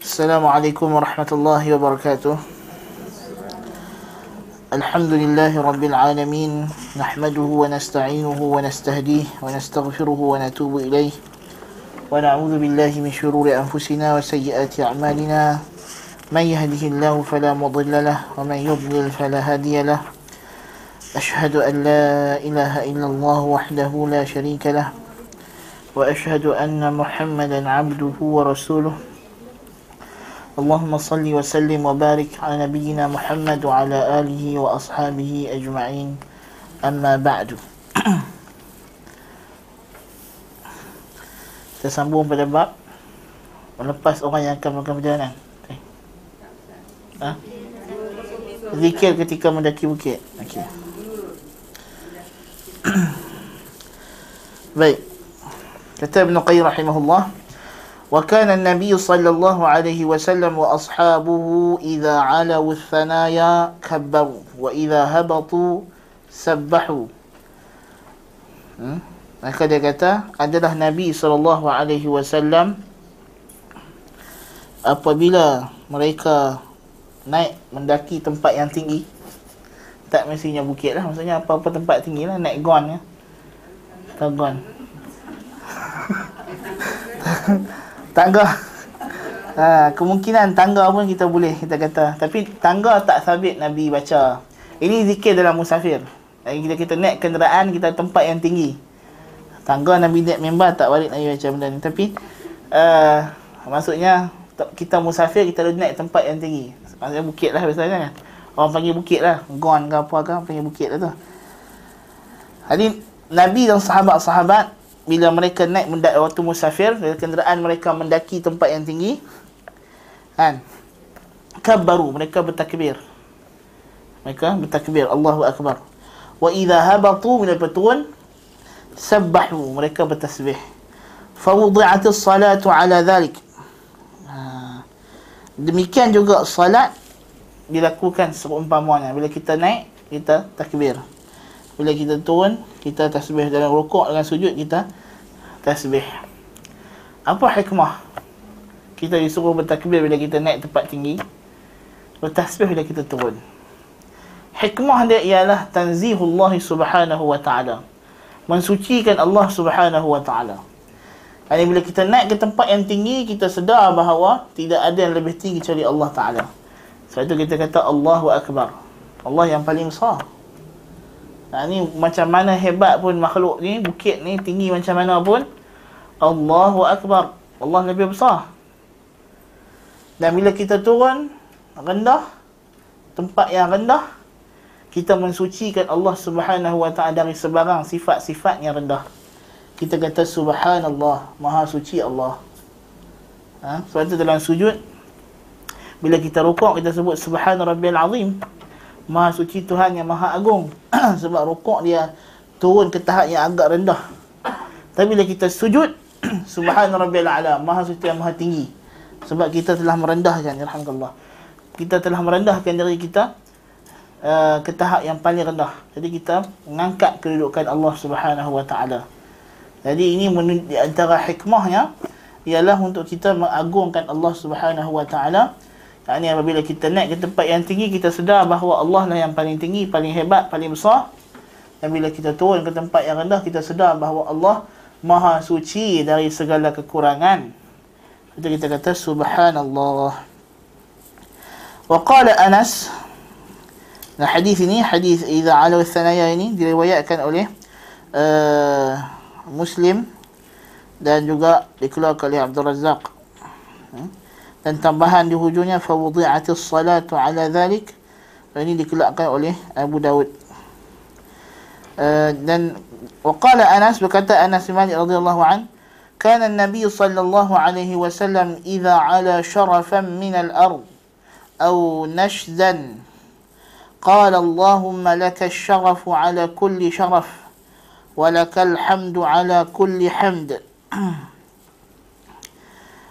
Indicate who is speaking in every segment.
Speaker 1: السلام عليكم ورحمة الله وبركاته. الحمد لله رب العالمين نحمده ونستعينه ونستهديه ونستغفره ونتوب إليه. ونعوذ بالله من شرور أنفسنا وسيئات أعمالنا. من يهده الله فلا مضل له ومن يضلل فلا هادي له. أشهد أن لا إله إلا الله وحده لا شريك له. وأشهد أن محمدا عبده ورسوله. اللهم صل وسلم وبارك على نبينا محمد وعلى آله وأصحابه أجمعين أما بعد Kita sambung pada bab Melepas orang yang akan melakukan perjalanan okay. ha? Zikir ketika mendaki bukit okay. Baik Kata Ibn Qayyim rahimahullah وكان النبي صلى الله عليه وسلم وأصحابه إذا علوا الثنايا كبروا وإذا هبطوا سبحوا Maka dia kata adalah Nabi sallallahu alaihi wasallam apabila mereka naik mendaki tempat yang tinggi tak mestinya bukit lah maksudnya apa-apa tempat tinggi lah naik gon ya gon tangga. Ha, kemungkinan tangga pun kita boleh kita kata. Tapi tangga tak sabit Nabi baca. Ini zikir dalam musafir. Kita kita naik kenderaan kita tempat yang tinggi. Tangga Nabi naik member tak balik Nabi baca benda ni. Tapi uh, maksudnya kita musafir kita ada naik tempat yang tinggi. Maksudnya bukit lah biasanya kan. Orang panggil bukit lah. Gon ke apa ke panggil bukit lah tu. Jadi Nabi dan sahabat-sahabat bila mereka naik mendak waktu musafir dari kenderaan mereka mendaki tempat yang tinggi kan? Kabaru mereka bertakbir. Mereka bertakbir. Allahu akbar. Wa idza habatu min al-batun sabbahu. Mereka bertasbih. Fa wudi'at as-salatu ala dhalik. Ha. demikian juga salat dilakukan seumpamanya bila kita naik kita takbir bila kita turun kita tasbih dalam rukuk dengan sujud kita tasbih. Apa hikmah? Kita disuruh bertakbir bila kita naik tempat tinggi bertasbih bila kita turun. Hikmah dia ialah tanzihullah subhanahu wa ta'ala. Mensucikan Allah subhanahu wa ta'ala. Jadi bila kita naik ke tempat yang tinggi kita sedar bahawa tidak ada yang lebih tinggi kecuali Allah ta'ala. Sebab itu kita kata Allahu Akbar. Allah yang paling besar Nah, ni macam mana hebat pun makhluk ni, bukit ni tinggi macam mana pun Allahu Akbar. Allah lebih besar. Dan bila kita turun rendah tempat yang rendah kita mensucikan Allah Subhanahu wa taala dari sebarang sifat-sifat yang rendah. Kita kata subhanallah, maha suci Allah. Ha? Sebab itu dalam sujud bila kita rukuk kita sebut subhan rabbil azim. Maha suci Tuhan yang maha agung. Sebab rukuk dia turun ke tahap yang agak rendah. Tapi bila kita sujud, Subhan Rabbil A'la, maha suci yang maha tinggi. Sebab kita telah merendahkan, Alhamdulillah. Kita telah merendahkan diri kita uh, ke tahap yang paling rendah. Jadi kita mengangkat kedudukan Allah Subhanahu Wa Taala. Jadi ini di antara hikmahnya ialah untuk kita mengagungkan Allah Subhanahu Wa Taala ini apabila kita naik ke tempat yang tinggi, kita sedar bahawa Allah lah yang paling tinggi, paling hebat, paling besar. Dan bila kita turun ke tempat yang rendah, kita sedar bahawa Allah maha suci dari segala kekurangan. Itu kita kata subhanallah. Wa qala Anas Nah hadis ini hadis idza ala thanaya ini diriwayatkan oleh uh, Muslim dan juga dikeluarkan oleh Abdul Razak. Hmm? Dan tambahan di hujungnya fa wudi'atis salatu ala dhalik ini dikeluarkan oleh Abu Dawud uh, dan waqala Anas berkata Anas bin Malik radhiyallahu an كان النبي صلى الله عليه وسلم إذا على من الأرض أو نشزا قال اللهم لك الشرف على كل شرف ولك الحمد على كل حمد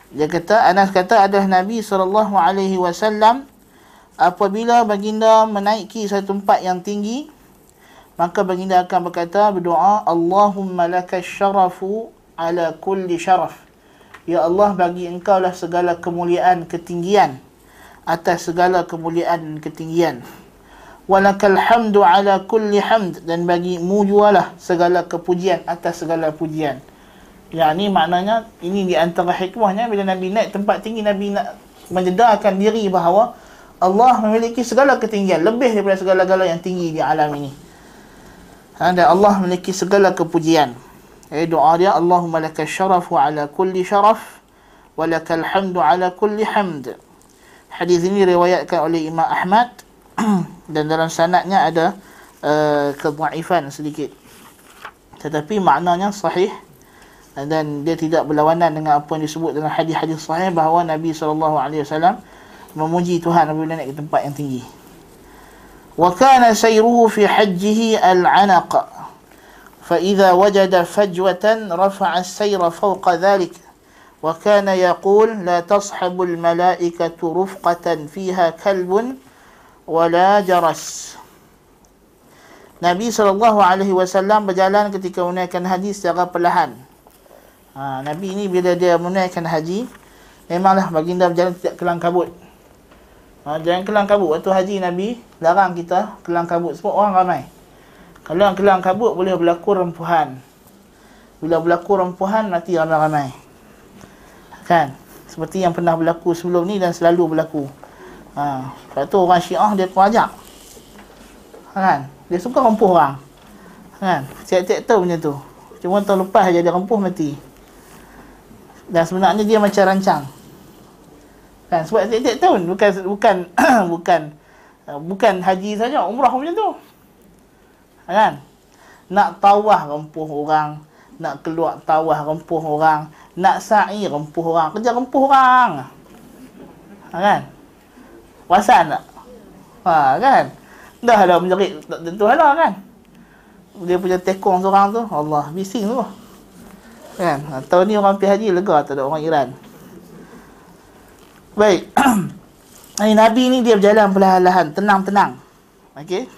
Speaker 1: Dia kata Anas kata adalah Nabi sallallahu alaihi wasallam apabila baginda menaiki satu tempat yang tinggi maka baginda akan berkata berdoa Allahumma lakas syarafu ala kulli syaraf Ya Allah bagi engkau lah segala kemuliaan ketinggian atas segala kemuliaan ketinggian. Walakal hamdu ala kulli hamd dan bagi mu jualah segala kepujian atas segala pujian. Ya ni maknanya ini di antara hikmahnya bila Nabi naik tempat tinggi Nabi nak menjedarkan diri bahawa Allah memiliki segala ketinggian lebih daripada segala-gala yang tinggi di alam ini. Ha, dan Allah memiliki segala kepujian. Eh, doa dia Allahumma laka syarafu ala kulli syaraf wa lakal hamdu ala kulli hamd. Hadis ini riwayatkan oleh Imam Ahmad dan dalam sanadnya ada uh, kedhaifan sedikit. Tetapi maknanya sahih dan dia tidak berlawanan dengan apa yang disebut dalam hadis-hadis sahih bahawa Nabi SAW memuji Tuhan apabila naik ke tempat yang tinggi. Wa kana sayruhu fi hajjihi al-anaq. Fa idza wajada fajwatan rafa'a as-sayra fawqa dhalik. Wa kana yaqul la tashabu al-mala'ikatu rufqatan fiha kalbun wala jaras. Nabi sallallahu alaihi wasallam berjalan ketika menaikkan hadis secara perlahan. Ha, Nabi ini bila dia menaikkan haji, memanglah baginda berjalan tidak kelang kabut. Ha, jangan kelang kabut. Waktu haji Nabi larang kita kelang kabut sebab orang ramai. Kalau yang kelang kabut boleh berlaku rempuhan. Bila berlaku rempuhan mati ramai-ramai. Kan? Seperti yang pernah berlaku sebelum ni dan selalu berlaku. Ha, sebab tu orang Syiah dia terajak. Kan? Dia suka rempuh orang. Kan? Tiap-tiap tahu macam tu. Cuma tahun lepas dia rempuh mati. Dan sebenarnya dia macam rancang. Kan? Sebab tiap-tiap tahun bukan bukan bukan bukan haji saja, umrah macam tu. Kan? Nak tawah rempuh orang nak keluar tawah rempuh orang nak sa'i rempuh orang kerja rempuh orang. Kan? Perasan tak ha kan? Dah dah menjerit tak tentu hala kan? Dia punya tekong seorang tu Allah bising tu Kan? Ha, tahun ni orang pergi haji lega tak ada orang Iran. Baik. Ini Nabi ni dia berjalan perlahan-lahan, tenang-tenang. Okey.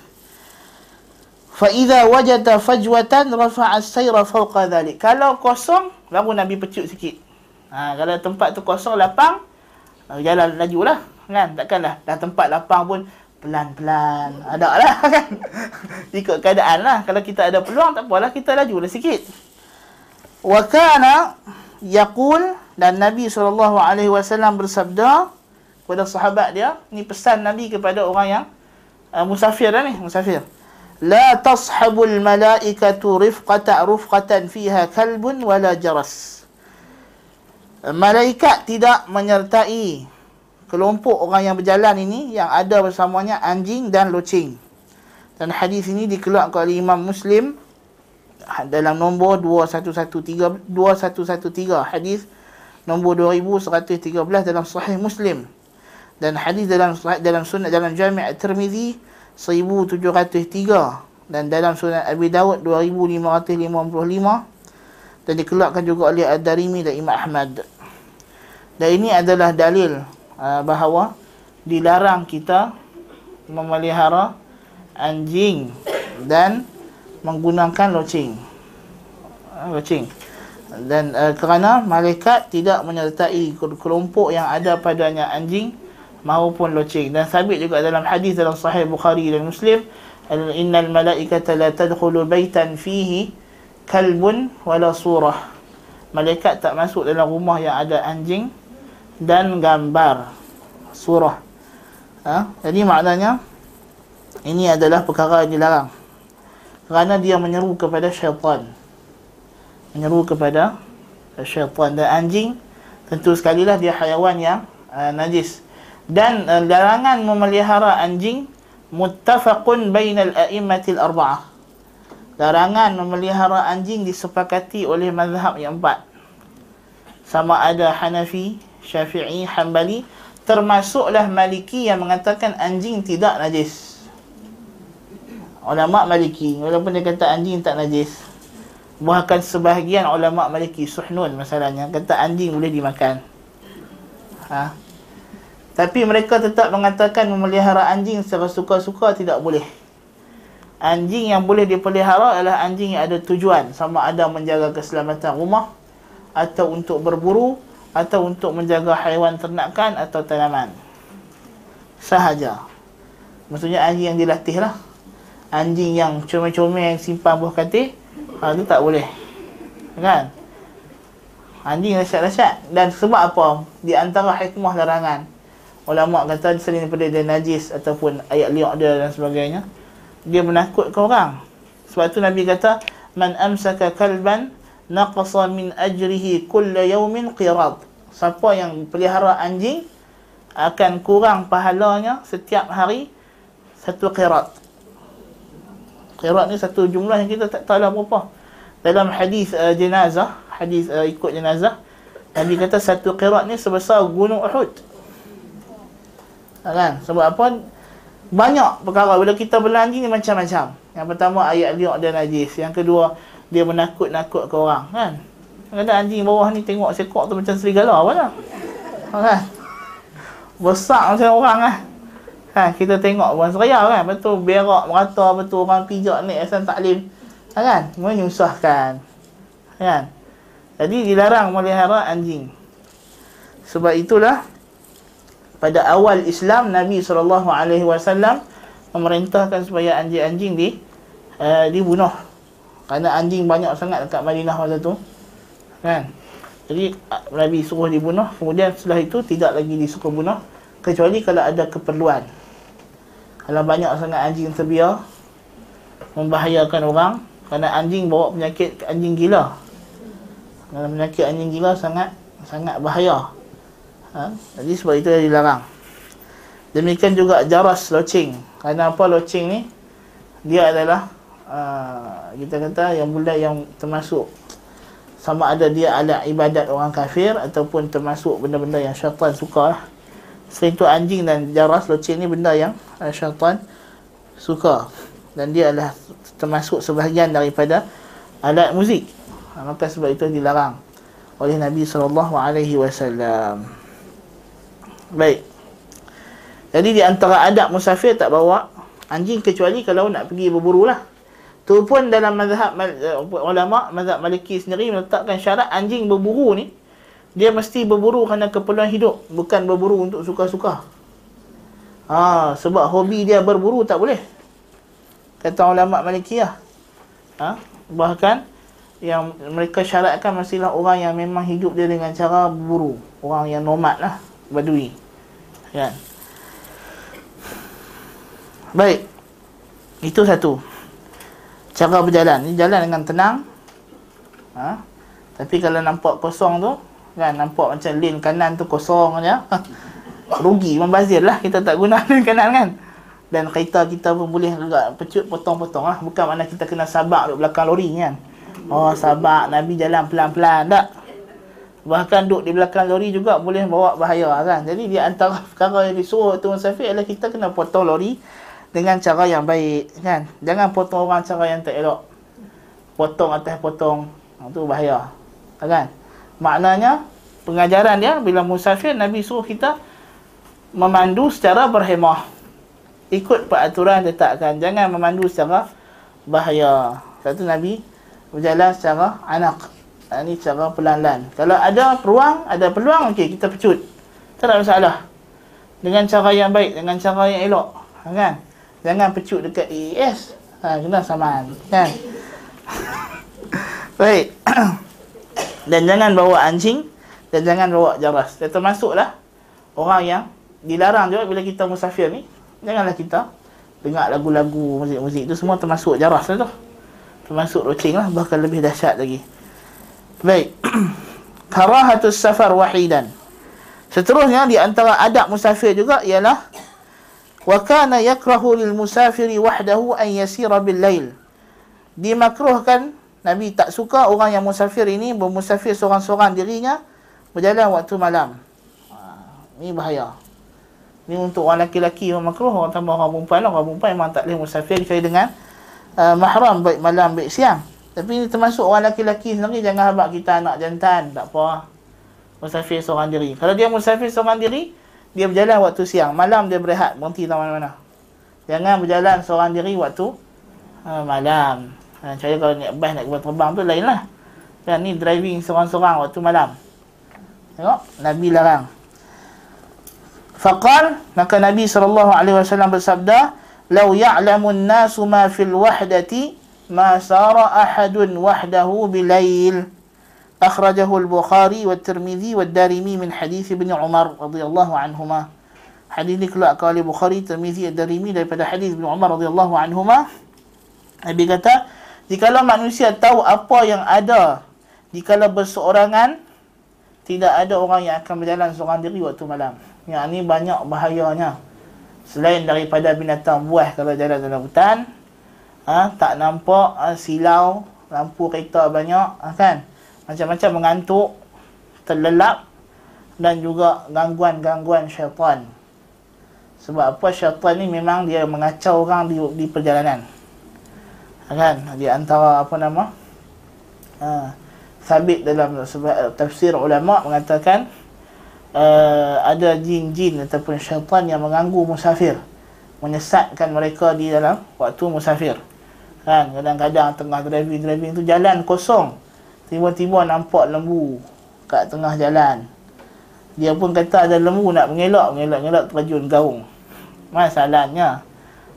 Speaker 1: Fa idza wajada fajwatan rafa'a as-sayra fawqa dhalik. Kalau kosong, baru Nabi pecut sikit. Ha, kalau tempat tu kosong lapang, baru jalan lajulah. Kan? Takkanlah dah tempat lapang pun pelan-pelan. Ada lah kan. Ikut keadaan lah. Kalau kita ada peluang, tak apalah kita lajulah sikit wa kana yaqul dan Nabi Sallallahu Alaihi Wasallam bersabda kepada sahabat dia ni pesan Nabi kepada orang yang uh, musafir dah ni musafir. La tashabul malaikatu rifqata rufqatan fiha kalbun wala jaras. Malaikat tidak menyertai kelompok orang yang berjalan ini yang ada bersamanya anjing dan loceng. Dan hadis ini dikeluarkan oleh Imam Muslim dalam nombor 2113 2113 hadis nombor 2113 dalam sahih Muslim. Dan hadis dalam dalam sunnah dalam Jami' At-Tirmizi 1703 dan dalam surat Abi Dawud 2555 dan dikeluarkan juga oleh Ad-Darimi dan Imam Ahmad. Dan ini adalah dalil uh, bahawa dilarang kita memelihara anjing dan menggunakan loceng. Uh, loceng. Dan uh, kerana malaikat tidak menyertai kelompok yang ada padanya anjing maupun loceng dan sabit juga dalam hadis dalam sahih Bukhari dan Muslim innal malaikata la tadkhulu baitan fihi kalbun wala surah malaikat tak masuk dalam rumah yang ada anjing dan gambar surah ha? jadi maknanya ini adalah perkara yang dilarang kerana dia menyeru kepada syaitan. Menyeru kepada syaitan. Dan anjing tentu sekali lah dia hayawan yang uh, najis. Dan uh, larangan memelihara anjing muttafaqun bainal a'immatil arba'ah. Larangan memelihara anjing disepakati oleh mazhab yang empat. Sama ada Hanafi, Syafi'i, Hanbali termasuklah Maliki yang mengatakan anjing tidak najis ulama Maliki walaupun dia kata anjing tak najis bahkan sebahagian ulama Maliki Suhnun masalahnya kata anjing boleh dimakan ha tapi mereka tetap mengatakan memelihara anjing secara suka-suka tidak boleh. Anjing yang boleh dipelihara adalah anjing yang ada tujuan. Sama ada menjaga keselamatan rumah. Atau untuk berburu. atau untuk menjaga haiwan ternakan atau tanaman. Sahaja. Maksudnya anjing yang dilatih lah. Anjing yang comel-comel yang simpan buah katil, ha, tu tak boleh. Kan? Anjing rasyat-rasyat. Dan sebab apa? Di antara hikmah larangan. Ulama kata selain daripada dia najis ataupun ayat liak dia dan sebagainya. Dia menakutkan orang. Sebab tu Nabi kata, Man amsaka kalban naqasa min ajrihi kulla yawmin qirad. Siapa yang pelihara anjing akan kurang pahalanya setiap hari satu qirat. Qirat ni satu jumlah yang kita tak tahu lah berapa. Dalam hadis uh, jenazah, hadis uh, ikut jenazah, Nabi kata satu qirat ni sebesar gunung Uhud. Kan? Sebab apa? Banyak perkara bila kita bela anjing ni macam-macam. Yang pertama ayat liak dan najis. Yang kedua dia menakut-nakut ke orang kan kadang anjing bawah ni tengok sekok tu macam serigala apa lah kan besar macam orang lah kan kita tengok bukan seraya kan betul berak merata betul orang pijak ni asal taklim. Kan? Menyusahkan. Kan? Jadi dilarang melihara anjing. Sebab itulah pada awal Islam Nabi SAW memerintahkan supaya anjing-anjing di uh, dibunuh. Kerana anjing banyak sangat dekat Madinah masa tu. Kan? Jadi Nabi suruh dibunuh, kemudian setelah itu tidak lagi disuruh bunuh. Kecuali kalau ada keperluan. Kalau banyak sangat anjing terbiar membahayakan orang kerana anjing bawa penyakit anjing gila. Kerana penyakit anjing gila sangat sangat bahaya. Ha? Jadi sebab itu dia dilarang. Demikian juga jaras loceng. Kerana apa loceng ni? Dia adalah Ah, kita kata yang budak yang termasuk sama ada dia alat ibadat orang kafir ataupun termasuk benda-benda yang syaitan suka lah. Selain itu anjing dan jaras loceng ni benda yang uh, syaitan suka dan dia adalah termasuk sebahagian daripada alat muzik. Uh, maka sebab itu dilarang oleh Nabi sallallahu alaihi wasallam. Baik. Jadi di antara adab musafir tak bawa anjing kecuali kalau nak pergi berburu lah. Tu pun dalam mazhab uh, ulama mazhab Maliki sendiri meletakkan syarat anjing berburu ni dia mesti berburu kerana keperluan hidup bukan berburu untuk suka-suka. Ha, sebab hobi dia berburu tak boleh. Kata ulama Malikiyah. Ha, bahkan yang mereka syaratkan mestilah orang yang memang hidup dia dengan cara berburu, orang yang nomad lah, badui. Kan? Baik. Itu satu cara berjalan ni jalan dengan tenang ha? tapi kalau nampak kosong tu kan nampak macam lane kanan tu kosong aja. Rugi membazir lah kita tak guna lane kanan kan. Dan kereta kita pun boleh agak pecut potong-potong lah. Bukan mana kita kena sabak duduk belakang lori kan. Oh sabak Nabi jalan pelan-pelan tak? Bahkan duduk di belakang lori juga boleh bawa bahaya kan. Jadi di antara perkara yang disuruh tu musafir adalah kita kena potong lori dengan cara yang baik kan. Jangan potong orang cara yang tak elok. Potong atas potong. Itu ha, bahaya kan maknanya pengajaran dia bila musafir Nabi suruh kita memandu secara berhemah ikut peraturan letakkan jangan memandu secara bahaya satu Nabi berjalan secara anak ini ha, cara pelan-pelan kalau ada peluang ada peluang okey kita pecut tak ada masalah dengan cara yang baik dengan cara yang elok ha, kan Jangan pecut dekat AES. Ha, kena saman. Kan? Baik. dan jangan bawa anjing. Dan jangan bawa jaras. Dan termasuklah orang yang dilarang juga bila kita musafir ni. Janganlah kita dengar lagu-lagu, muzik-muzik. Itu semua termasuk jaras lah tu. Termasuk rocing lah. Bahkan lebih dahsyat lagi. Baik. Karahatus safar wahidan. Seterusnya di antara adab musafir juga ialah wa kana yakrahu lil musafiri wahdahu an yasira bil lail dimakruhkan nabi tak suka orang yang musafir ini bermusafir seorang-seorang dirinya berjalan waktu malam. Ha, ini bahaya. Ini untuk orang lelaki-lelaki yang makruh orang tambah orang perempuan orang perempuan memang tak boleh musafir kecuali dengan uh, mahram baik malam baik siang. Tapi ini termasuk orang lelaki-lelaki sendiri jangan habaq kita anak jantan tak apa. Musafir seorang diri. Kalau dia musafir seorang diri dia berjalan waktu siang, malam dia berehat, berhenti tak mana-mana. Jangan berjalan seorang diri waktu uh, malam. Ha, saya kalau nak bas nak terbang tu lain lah. Dan ni driving seorang-seorang waktu malam. Tengok, Nabi larang. Faqal, maka Nabi SAW bersabda, "Lau ya'lamu an-nasu ma fil wahdati ma sara ahadun wahdahu bilail." Akhrajahu al-Bukhari wa Tirmizi wa Darimi min hadis Ibn Umar radhiyallahu anhuma. Hadis ini keluar oleh Bukhari, Tirmizi dan Darimi daripada hadis Ibn Umar radhiyallahu anhuma. Nabi kata, jikalau manusia tahu apa yang ada jikalau berseorangan tidak ada orang yang akan berjalan seorang diri waktu malam. Yang ini banyak bahayanya. Selain daripada binatang buah kalau jalan dalam hutan, ha, tak nampak ha, silau, lampu kereta banyak, ha, kan? Macam-macam mengantuk, terlelap dan juga gangguan-gangguan syaitan. Sebab apa syaitan ni memang dia mengacau orang di, di perjalanan. Kan? Di antara apa nama? Ha, sabit dalam sebab tafsir ulama mengatakan uh, ada jin-jin ataupun syaitan yang mengganggu musafir menyesatkan mereka di dalam waktu musafir kan kadang-kadang tengah driving driving tu jalan kosong tiba-tiba nampak lembu kat tengah jalan dia pun kata ada lembu nak mengelak mengelak-mengelak terjun gaung masalahnya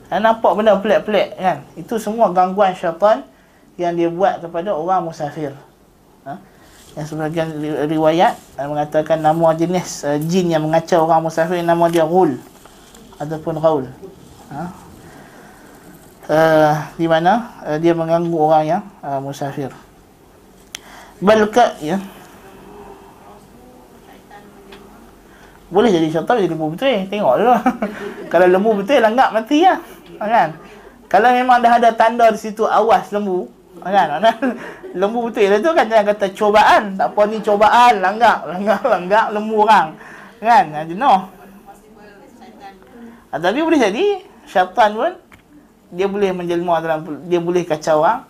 Speaker 1: kan nampak benda pelik-pelik kan? Itu semua gangguan syaitan yang dia buat kepada orang musafir. Ha? yang sebagian riwayat mengatakan nama jenis uh, jin yang mengacau orang musafir nama dia Ghul ataupun Ghaul ha? uh, di mana uh, dia mengganggu orang yang uh, musafir. Balka ya. Boleh jadi syaitan jadi lembu betul tengok dulu. Kalau lembu betul langgap mati lah kan? Kalau memang dah ada tanda di situ awas lembu. Kan? Mana lembu betul. Lah tu kan jangan kata cobaan. Tak apa ni cobaan. Langgak langgak langgak lembu orang. Kan? Jenuh ha, tapi boleh jadi syaitan pun dia boleh menjelma dalam dia boleh kacau orang.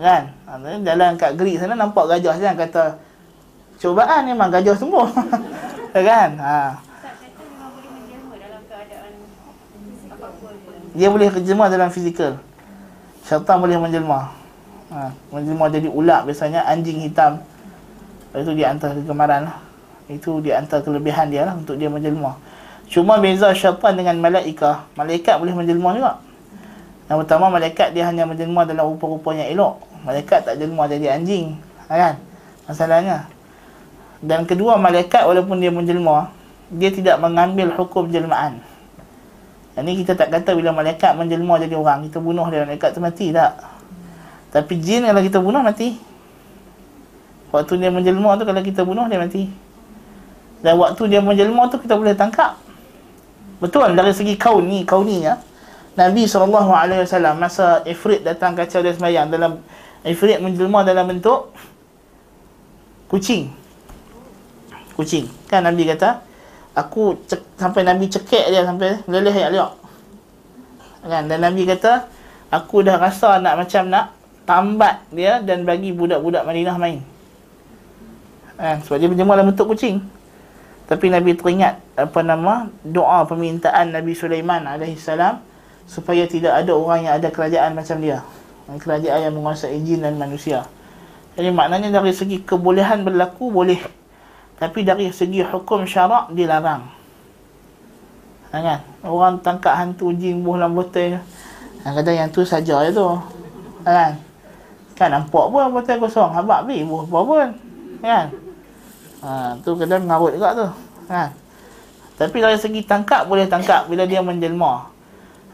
Speaker 1: Kan? Ha, jalan kat gerik sana nampak gajah jangan kata cobaan memang gajah semua. Kan? Ha dia boleh menjelma dalam fizikal. Syaitan boleh menjelma. Ha, menjelma jadi ular biasanya anjing hitam. Itu dia antara kegemaran lah. itu dia antara kelebihan dia lah untuk dia menjelma. Cuma beza syaitan dengan malaikat. Malaikat boleh menjelma juga. Yang pertama malaikat dia hanya menjelma dalam rupa-rupa yang elok. Malaikat tak jelma jadi anjing. Ha, kan? Masalahnya. Dan kedua malaikat walaupun dia menjelma dia tidak mengambil hukum jelmaan ini kita tak kata bila malaikat menjelma jadi orang kita bunuh dia malaikat tu mati tak tapi jin kalau kita bunuh mati. Waktu dia menjelma tu kalau kita bunuh dia mati. Dan waktu dia menjelma tu kita boleh tangkap. Betul dari segi kaun ni, kaun ni ya. Nabi SAW masa Ifrit datang kacau dia semayang dalam Ifrit menjelma dalam bentuk kucing. Kucing. Kan Nabi kata, aku cek, sampai Nabi cekik dia sampai leleh ayat liak. Kan? Dan Nabi kata, aku dah rasa nak macam nak tambat dia dan bagi budak-budak Madinah main. Ha, sebab dia berjemur dalam bentuk kucing. Tapi Nabi teringat apa nama doa permintaan Nabi Sulaiman AS supaya tidak ada orang yang ada kerajaan macam dia. Kerajaan yang menguasai jin dan manusia. Jadi maknanya dari segi kebolehan berlaku boleh. Tapi dari segi hukum syarak dilarang. Ha, kan? Orang tangkap hantu jin buah lambutan. Kadang-kadang yang tu saja je tu. Ha, kan? Kan nampak pun botol kosong. Habak beli buah apa pun. Kan? Ha, tu kadang mengarut juga tu. Kan? Tapi dari segi tangkap boleh tangkap bila dia menjelma.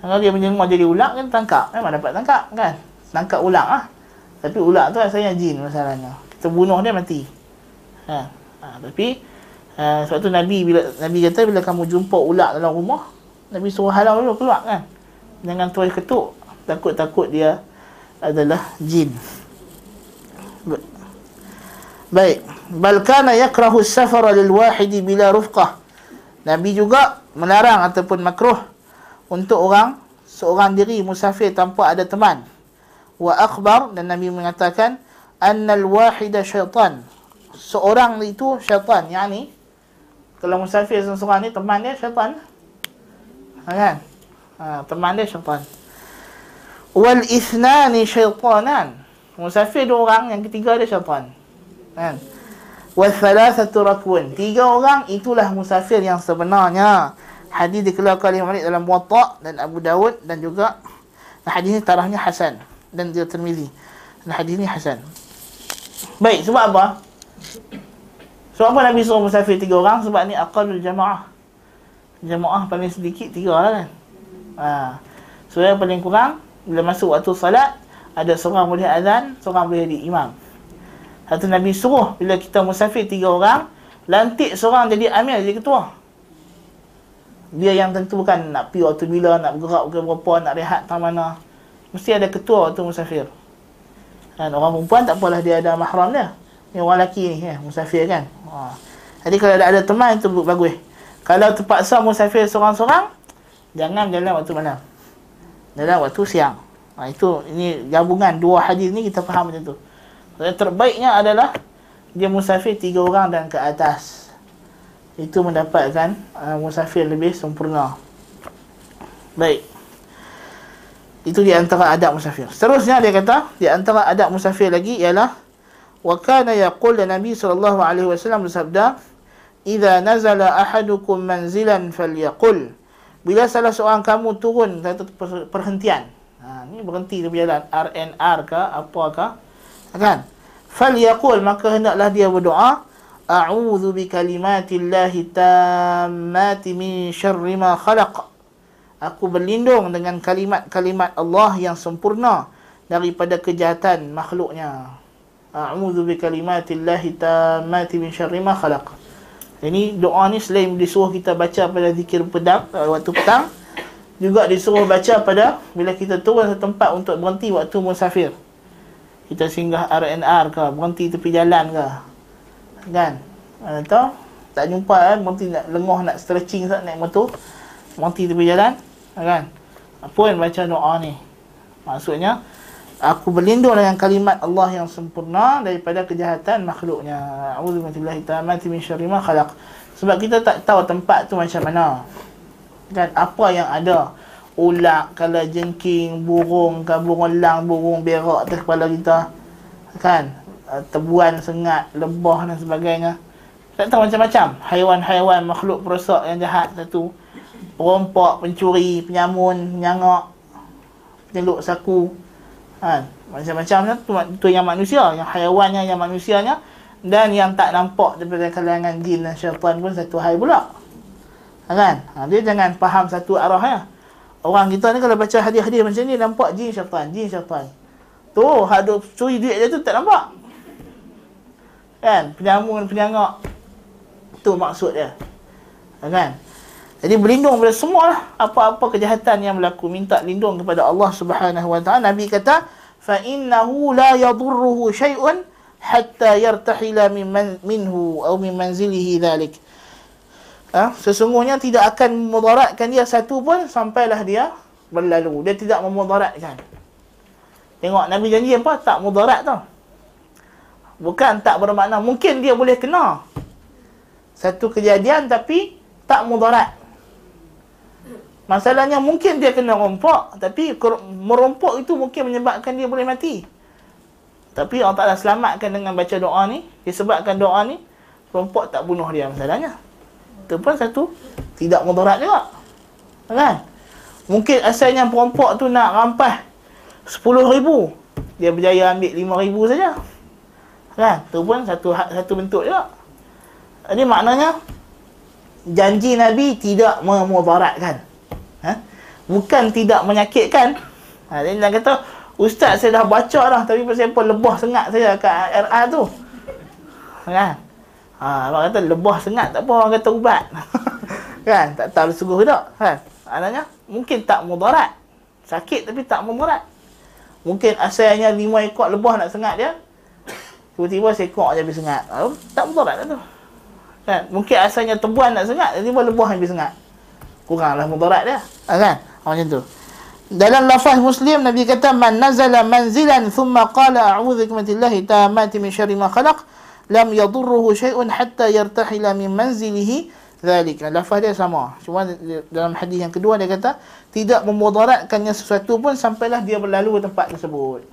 Speaker 1: Kalau dia menjelma jadi ular kan tangkap. Memang dapat tangkap kan? Tangkap ular lah. Tapi ular tu rasanya jin masalahnya. Kita bunuh dia mati. Ha. Ha tapi ha, sebab tu Nabi bila Nabi kata bila kamu jumpa ular dalam rumah, Nabi suruh halau dulu keluar kan. Jangan tuai ketuk. Takut-takut dia adalah jin. Baik. Bal kana yakrahu as-safara lil wahid bila rufqah. Nabi juga melarang ataupun makruh untuk orang seorang diri musafir tanpa ada teman. Wa akhbar dan Nabi mengatakan annal wahida syaitan. Seorang itu syaitan. Yani kalau musafir seorang ni teman dia syaitan. Kan? Ha, teman dia syaitan. Wal ithnani syaitanan. Musafir dua orang, yang ketiga dia syaitan. Kan? wa thalathatu rakbun tiga orang itulah musafir yang sebenarnya hadis dikeluarkan oleh Malik dalam Muwatta dan Abu Dawud dan juga hadis ini tarahnya hasan dan dia Tirmizi dan hadis ini hasan baik sebab apa sebab apa Nabi suruh musafir tiga orang sebab ni aqalul jamaah jamaah paling sedikit tiga lah kan ha. so yang paling kurang bila masuk waktu salat ada seorang boleh azan seorang boleh jadi imam satu Nabi suruh bila kita musafir tiga orang, lantik seorang jadi amir, jadi ketua. Dia yang tentukan nak pergi waktu bila, nak bergerak ke berapa, nak rehat tak mana. Mesti ada ketua waktu musafir. Dan orang perempuan tak apalah dia ada mahram dia. Ni orang lelaki ni, ya, musafir kan. Ha. Jadi kalau ada, teman itu bagus. Kalau terpaksa musafir seorang-seorang, jangan jalan waktu malam. Jalan waktu siang. Ha, itu ini gabungan dua hadis ni kita faham macam tu. Yang terbaiknya adalah dia musafir tiga orang dan ke atas. Itu mendapatkan uh, musafir lebih sempurna. Baik. Itu di antara adab musafir. Seterusnya dia kata, di antara adab musafir lagi ialah wa kana yaqul Nabi sallallahu alaihi wasallam bersabda, "Idza nazala ahadukum manzilan falyaqul" Bila salah seorang kamu turun satu perhentian. Ha, ni berhenti di jalan RNR ke apakah? kan falyaqul maka hendaklah dia berdoa a'udzu bikalimatillahi tammati min syarri ma khalaq aku berlindung dengan kalimat-kalimat Allah yang sempurna daripada kejahatan makhluknya a'udzu bikalimatillahi tammati min syarri ma khalaq. Ini doa ni selain disuruh kita baca pada zikir pedang waktu petang juga disuruh baca pada bila kita turun ke tempat untuk berhenti waktu musafir. Kita singgah RNR ke berhenti tepi jalan ke kan? Atau tak jumpa kan berhenti nak lengoh nak stretching sat naik motor berhenti tepi jalan kan? Apa yang baca doa ni. Maksudnya aku berlindung dengan kalimat Allah yang sempurna daripada kejahatan makhluknya auzubillahi ta'amati min syarri ma khalaq sebab kita tak tahu tempat tu macam mana kan apa yang ada ulak, kalau jengking, burung, kan burung lang, burung berak atas kepala kita. Kan? Ah, tebuan, sengat, lebah dan sebagainya. Tak tahu macam-macam. Haiwan-haiwan, makhluk perosak yang jahat satu. Perompak, pencuri, penyamun, penyangak, penyeluk saku. Kan? Macam-macam tu, tu yang manusia. Yang haiwannya, yang manusianya. Dan yang tak nampak daripada kalangan jin dan syaitan pun satu hal pula. Kan? Ha, dia jangan faham satu arah ya. Orang kita ni kalau baca hadis-hadis macam ni nampak jin syaitan, jin syaitan. Tu hadap curi duit dia tu tak nampak. Kan? Penyamun, penyangak. Tu maksud dia. Kan? Jadi berlindung pada semua lah apa-apa kejahatan yang berlaku. Minta lindung kepada Allah Subhanahu Wa Taala. Nabi kata, "Fa innahu la yadurruhu shay'un hatta yartahila min minhu atau min manzilihi dhalik." ha, sesungguhnya tidak akan memudaratkan dia satu pun sampailah dia berlalu. Dia tidak memudaratkan. Tengok Nabi janji apa? Tak mudarat tau. Bukan tak bermakna. Mungkin dia boleh kena. Satu kejadian tapi tak mudarat. Masalahnya mungkin dia kena rompak. Tapi merompak itu mungkin menyebabkan dia boleh mati. Tapi Allah Ta'ala selamatkan dengan baca doa ni. Disebabkan doa ni. Rompak tak bunuh dia masalahnya itu pun satu tidak mudarat juga. Kan? Mungkin asalnya perompak tu nak rampas ribu Dia berjaya ambil ribu saja. Kan? Itu pun satu satu bentuk juga. Jadi maknanya janji Nabi tidak memudaratkan. Ha? Bukan tidak menyakitkan. Ha, dia nak kata, Ustaz saya dah baca dah tapi apa lebah sengat saya kat RA tu. Kan? Ha, orang kata lebah sengat tak apa orang kata ubat. kan? Tak tahu sungguh tak? Kan? Maknanya mungkin tak mudarat. Sakit tapi tak mudarat. Mungkin asalnya lima ekor lebah nak sengat dia. Tiba-tiba seekor je habis sengat. Oh, tak mudarat lah tu. Kan? Mungkin asalnya tebuan nak sengat, tiba-tiba lebah habis sengat. Kuranglah mudarat dia. Ha, kan? Ha, macam tu. Dalam lafaz Muslim Nabi kata man nazala manzilan thumma qala a'udzu bikalimatillahi tammati min syarri ma khalaq lam yadurruhu syai'un hatta yartahila min manzilihi dhalik. Lafaz dia sama. Cuma dalam hadis yang kedua dia kata tidak memudaratkannya sesuatu pun sampailah dia berlalu tempat tersebut.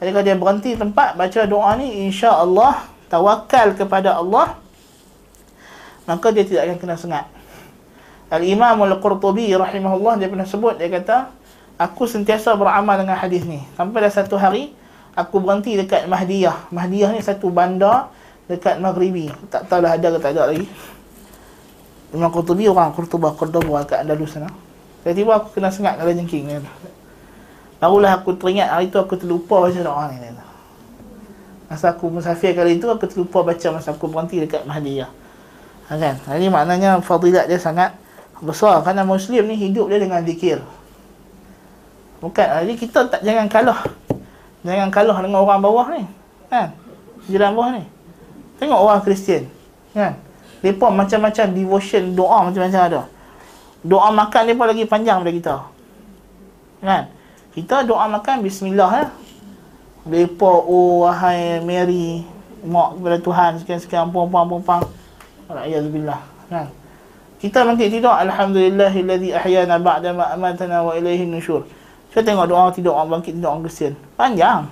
Speaker 1: Jadi kalau dia berhenti tempat baca doa ni insya-Allah tawakal kepada Allah maka dia tidak akan kena sengat Al-Imam Al-Qurtubi rahimahullah dia pernah sebut dia kata aku sentiasa beramal dengan hadis ni. Sampai dah satu hari aku berhenti dekat Mahdiyah. Mahdiyah ni satu bandar dekat Maghribi. Tak tahulah ada ke tak ada lagi. Imam Qurtubi orang Qurtubah Qurtubah kat Andalus sana. Tiba-tiba aku kena sengat kala jengking ni barulah aku teringat hari tu aku terlupa baca doa ni masa aku musafir kali itu aku terlupa baca masa aku berhenti dekat Mahdiyah. Ha, kan? Jadi maknanya fadilat dia sangat besar. Kerana muslim ni hidup dia dengan zikir. Bukan jadi kita tak jangan kalah. Jangan kalah dengan orang bawah ni. Kan? Jiran bawah ni. Tengok orang Kristian. Kan? Mereka macam-macam devotion doa macam-macam ada. Doa makan mereka lagi panjang daripada kita. Kan? Kita doa makan bismillah ya. Mereka oh wahai Mary mak kepada Tuhan sekian-sekian puan-puan-puan Alhamdulillah kan kita nanti tidak alhamdulillahillazi ahyana ba'da ma amatana wa ilaihi nusyur. Saya tengok doa tidak orang bangkit tidak orang Kristian. Panjang.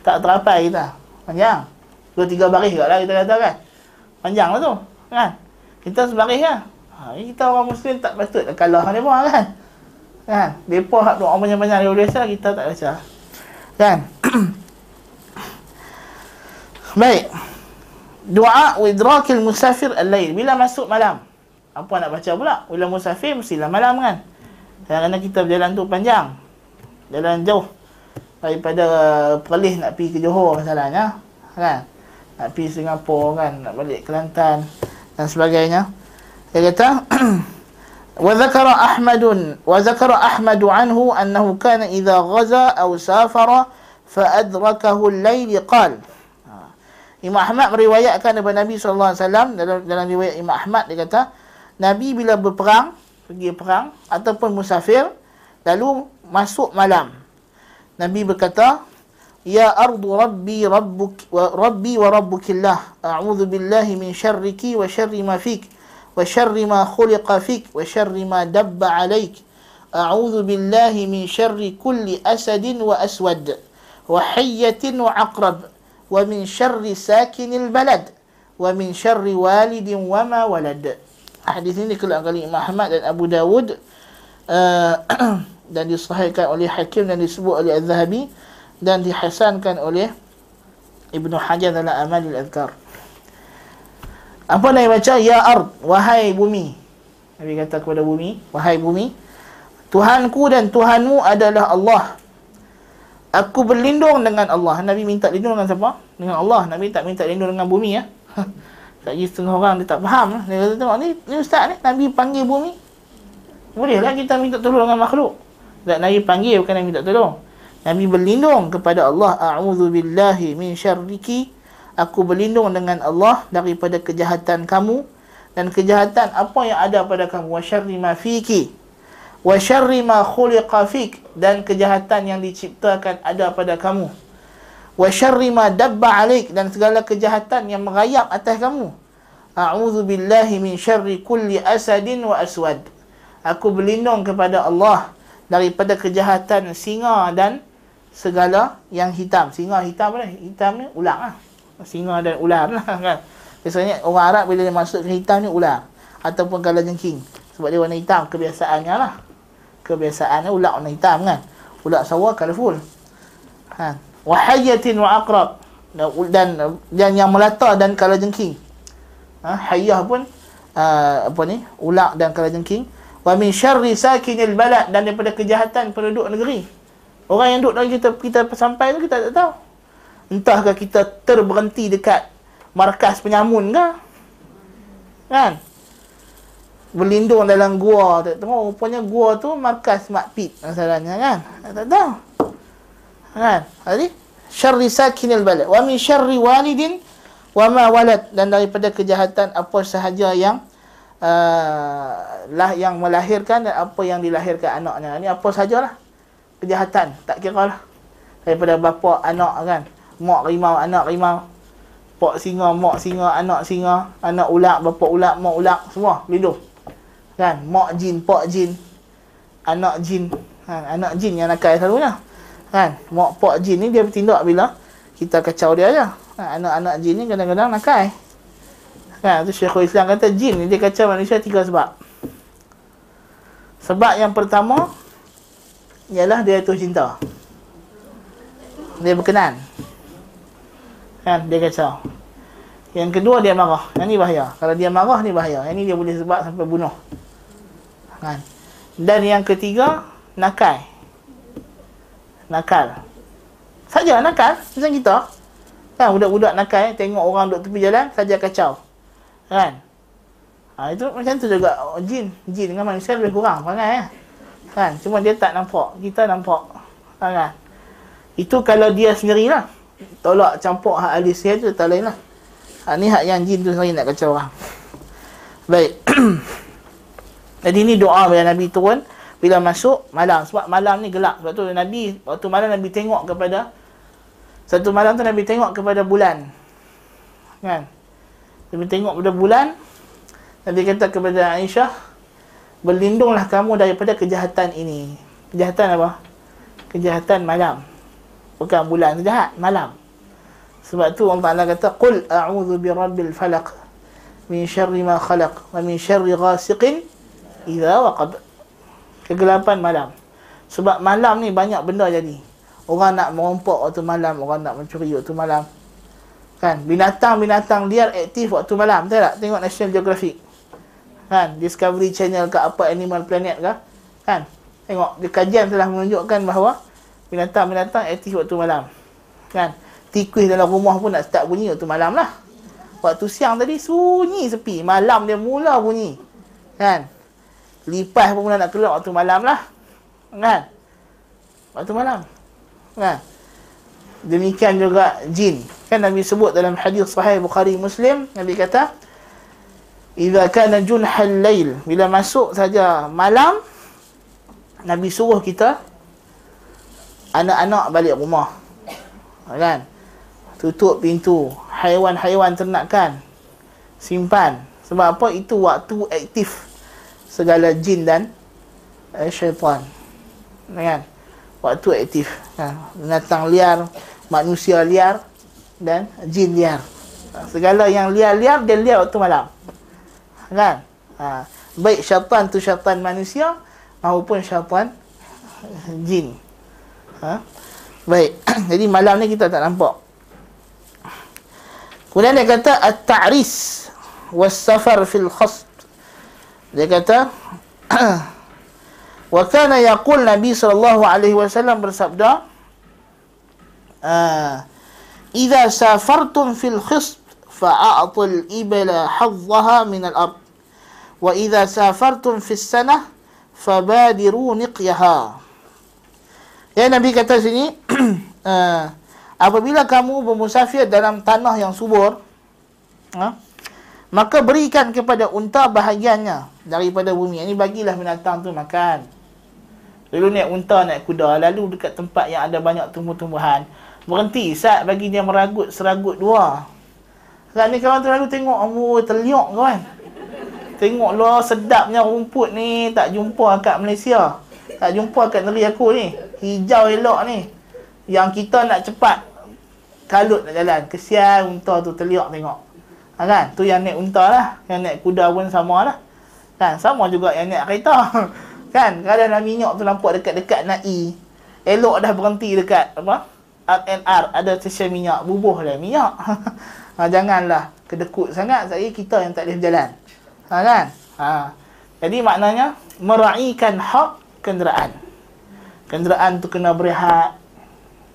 Speaker 1: Tak terapai kita. Panjang. Dua tiga baris lah kita kata kan. Panjang lah tu. Kan? Kita sebaris kan. Ha, kita orang Muslim tak patut kalah dengan mereka kan. Kan? Mereka hak doa banyak-banyak dia biasa kita tak baca. Kan? Baik. Doa widrakil musafir al-lail. Bila masuk malam apa nak baca pula bila musafir mestilah malam kan kerana kita berjalan tu panjang jalan jauh daripada Perlis nak pergi ke Johor masalahnya kan nak pergi Singapura kan nak balik Kelantan dan sebagainya dia kata وذكر أحمد وذكر أحمد عنه أنه كان إذا غزا أو سافر فأدركه الليل قال Imam Ahmad meriwayatkan daripada Nabi SAW dalam, dalam riwayat Imam Ahmad dia kata Nabi bila berperang, pergi perang ataupun musafir, lalu masuk malam. Nabi berkata, Ya ardu rabbi rabbuk wa rabbi wa rabbukillah. A'udzu billahi min syarriki wa syarri ma fik wa syarri ma khuliqa fik wa syarri ma dabba alaik. A'udzu billahi min syarri kulli asadin wa aswad wa hayyatin wa aqrab wa min syarri sakinil balad wa hadis ini dikeluarkan oleh Imam Ahmad dan Abu Dawud uh, dan disahihkan oleh Hakim dan disebut oleh Az-Zahabi dan dihasankan oleh Ibnu Hajar dalam Amalul Azkar. Apa nak baca? Ya ard, wahai bumi. Nabi kata kepada bumi, wahai bumi, Tuhanku dan Tuhanmu adalah Allah. Aku berlindung dengan Allah. Nabi minta lindung dengan siapa? Dengan Allah. Nabi tak minta lindung dengan bumi ya. Pergi setengah orang dia tak faham. Dia kata tengok ni, ni ustaz ni, Nabi panggil bumi. Bolehlah kita minta tolong dengan makhluk. Tak Nabi panggil bukan Nabi minta tolong. Nabi berlindung kepada Allah. A'udhu billahi min syarriki. Aku berlindung dengan Allah daripada kejahatan kamu. Dan kejahatan apa yang ada pada kamu. Wa syarri ma fiki. Wa syarri ma khuliqa fik. Dan kejahatan yang diciptakan ada pada kamu wa syarri ma dabba alaik dan segala kejahatan yang merayap atas kamu. A'udzu billahi min syarri kulli asadin wa aswad. Aku berlindung kepada Allah daripada kejahatan singa dan segala yang hitam. Singa hitam apa hitam ni ular lah. Singa dan ular lah kan? Biasanya orang Arab bila dia masuk ke hitam ni ular ataupun kala jengking. Sebab dia warna hitam kebiasaannya lah. Kebiasaannya ular warna hitam kan? Ular sawah colourful. Ha wa hayyatin wa aqrab. Dan dan yang melata dan kala jengking ha, hayyah pun uh, apa ni ular dan kala jengking wa min syarri sakinil balad. Dan daripada kejahatan penduduk negeri. Orang yang duduk dalam kita kita sampai tu kita tak tahu. Entahkah kita terberhenti dekat markas penyamun ke kan? Berlindung dalam gua. Tak tahu rupanya gua tu markas makpit masalahnya kan? Tak tahu kan jadi syarri sakinil balad. Wa min syarri walidin wa ma walad. Dan daripada kejahatan apa sahaja yang uh, lah yang melahirkan dan apa yang dilahirkan anaknya. Ini apa sajalah. Kejahatan. Tak kira lah. Daripada bapa anak kan. Mak rimau anak rimau. Pak singa mak singa anak singa. Anak ular bapa ular mak ular semua lindung kan? Mak jin pak jin. Anak jin. Ha, anak jin yang nakal selalunya kan mak pak jin ni dia bertindak bila kita kacau dia aja Ha, anak-anak jin ni kadang-kadang nakal. Kan, tu Syekhul Islam kata jin ni dia kacau manusia tiga sebab. Sebab yang pertama ialah dia tu cinta. Dia berkenan. Kan, dia kacau. Yang kedua dia marah. Yang ni bahaya. Kalau dia marah ni bahaya. Yang ni dia boleh sebab sampai bunuh. Kan. Dan yang ketiga nakal. Nakal. Saja nakal macam kita. Kan budak-budak nakal tengok orang duduk tepi jalan saja kacau. Kan? Ha, itu macam tu juga oh, jin. Jin dengan manusia lebih kurang perangai ya. Kan? Cuma dia tak nampak. Kita nampak. Kan? Itu kalau dia sendirilah. Tolak campur hak ahli sihir tu tak lain lah. Ha, ni hak yang jin tu sendiri nak kacau orang. Baik. Jadi ni doa yang Nabi turun bila masuk malam. Sebab malam ni gelap. Sebab tu Nabi, waktu malam Nabi tengok kepada satu malam tu Nabi tengok kepada bulan. Kan? Nabi tengok kepada bulan. Nabi kata kepada Aisyah, berlindunglah kamu daripada kejahatan ini. Kejahatan apa? Kejahatan malam. Bukan bulan jahat, malam. Sebab tu Allah Taala kata, "Qul a'udzu birabbil falaq min syarri ma khalaq wa min syarri ghasiqin idza waqab." Kegelapan malam. Sebab malam ni banyak benda jadi. Orang nak merompak waktu malam, orang nak mencuri waktu malam. Kan? Binatang-binatang liar aktif waktu malam. Betul tak? Tengok National Geographic. Kan? Discovery Channel ke apa Animal Planet ke? Kan? Tengok, kajian telah menunjukkan bahawa binatang-binatang aktif waktu malam. Kan? Tikus dalam rumah pun nak start bunyi waktu malam lah. Waktu siang tadi sunyi sepi. Malam dia mula bunyi. Kan? Lipas pun nak keluar waktu malam lah. Kan? Waktu malam. Nah. Demikian juga jin. Kan Nabi sebut dalam hadis sahih Bukhari Muslim, Nabi kata, "Idza kana junhal lail, bila masuk saja malam, Nabi suruh kita anak-anak balik rumah. Kan? Tutup pintu, haiwan-haiwan ternakan simpan. Sebab apa? Itu waktu aktif segala jin dan eh, syaitan. Kan? waktu aktif. Ha, binatang liar manusia liar dan jin liar. Ha, segala yang liar-liar dia liar waktu malam. Kan? Ha, baik syaitan tu syaitan manusia maupun syaitan jin. Ha? baik. Jadi malam ni kita tak nampak. Kemudian dia kata at-ta'ris was-safar fil khasb dia kata Wa kana yaqul Nabi sallallahu alaihi wasallam bersabda ah Idza safartum fil khisb fa'atul ibla hadhaha min al-ard wa idza safartum fis sanah fabadiru niqyaha. Ya Nabi kata sini uh, apabila kamu bermusafir dalam tanah yang subur uh, maka berikan kepada unta bahagiannya daripada bumi ini bagilah binatang tu makan Lalu naik unta, naik kuda. Lalu dekat tempat yang ada banyak tumbuh-tumbuhan. Berhenti. Saat bagi dia meragut seragut dua. Saat ni kawan tu lalu tengok. Oh, terliok kawan. Tengok lo sedapnya rumput ni. Tak jumpa kat Malaysia. Tak jumpa kat negeri aku ni. Hijau elok ni. Yang kita nak cepat. Kalut nak jalan. Kesian unta tu terliok tengok. Ha, kan? Tu yang naik unta lah. Yang naik kuda pun sama lah. Kan? Sama juga yang naik kereta. Kan? Kadang dalam minyak tu nampak dekat-dekat Nai. Elok dah berhenti dekat apa? RNR ada stesen minyak. Bubuh lah minyak. ha, janganlah kedekut sangat. Saya kita yang tak boleh berjalan. Ha, kan? Ha. Jadi maknanya meraihkan hak kenderaan. Kenderaan tu kena berehat.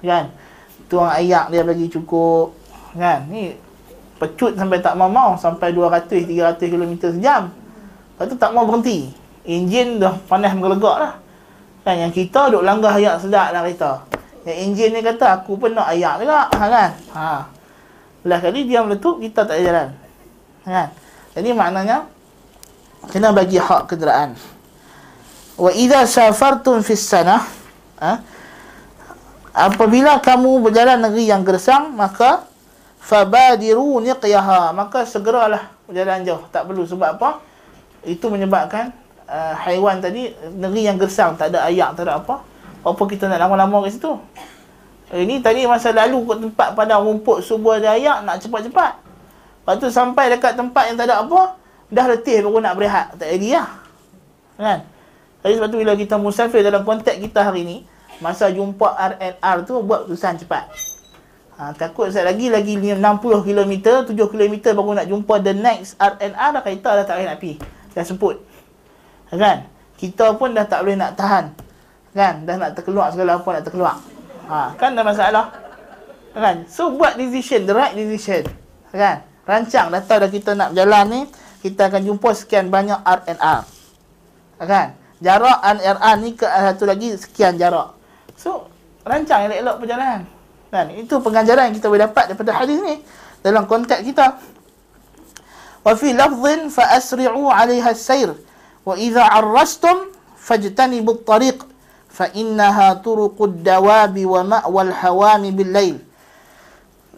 Speaker 1: Kan? Tuang ayak dia bagi cukup. Kan? Ni pecut sampai tak mau-mau. Sampai 200-300 km sejam. Lepas tu tak mau berhenti enjin dah panas menggelegak lah. Kan yang kita duk langgar ayak sedap lah kereta. Yang enjin ni kata aku pun nak ayak juga. Ha kan? Ha. Belah kali dia meletup kita tak jalan. Kan? Jadi maknanya kena bagi hak kenderaan. Wa idza safartum fis ha? Apabila kamu berjalan negeri yang gersang maka fabadiru niqyaha maka segeralah berjalan jauh tak perlu sebab apa itu menyebabkan uh, haiwan tadi negeri yang gersang tak ada ayak tak ada apa apa kita nak lama-lama kat situ ini tadi masa lalu kot tempat padang rumput subuh dan ayak nak cepat-cepat. Lepas tu sampai dekat tempat yang tak ada apa, dah letih baru nak berehat. Tak jadi lah. Kan? Jadi sebab tu bila kita musafir dalam konteks kita hari ni, masa jumpa RNR tu buat keputusan cepat. Ha, takut saya lagi lagi 60 km, 7 km baru nak jumpa the next RNR dah kereta dah tak boleh nak pergi. Dah semput. Kan? Kita pun dah tak boleh nak tahan. Kan? Dah nak terkeluar segala apa nak terkeluar. Ha, kan ada masalah. Kan? So buat decision, the right decision. Kan? Rancang dah tahu dah kita nak berjalan ni, kita akan jumpa sekian banyak RNR. Kan? Jarak RNR ni ke satu lagi sekian jarak. So, rancang elok-elok perjalanan. Dan itu pengajaran yang kita boleh dapat daripada hadis ni dalam konteks kita. Wa fi lafdhin fa asri'u 'alayha as-sayr wa idza 'arrastum fajtanibu at-tariq fa innaha turuqud dawabi wa ma'wal hawami bil-lail.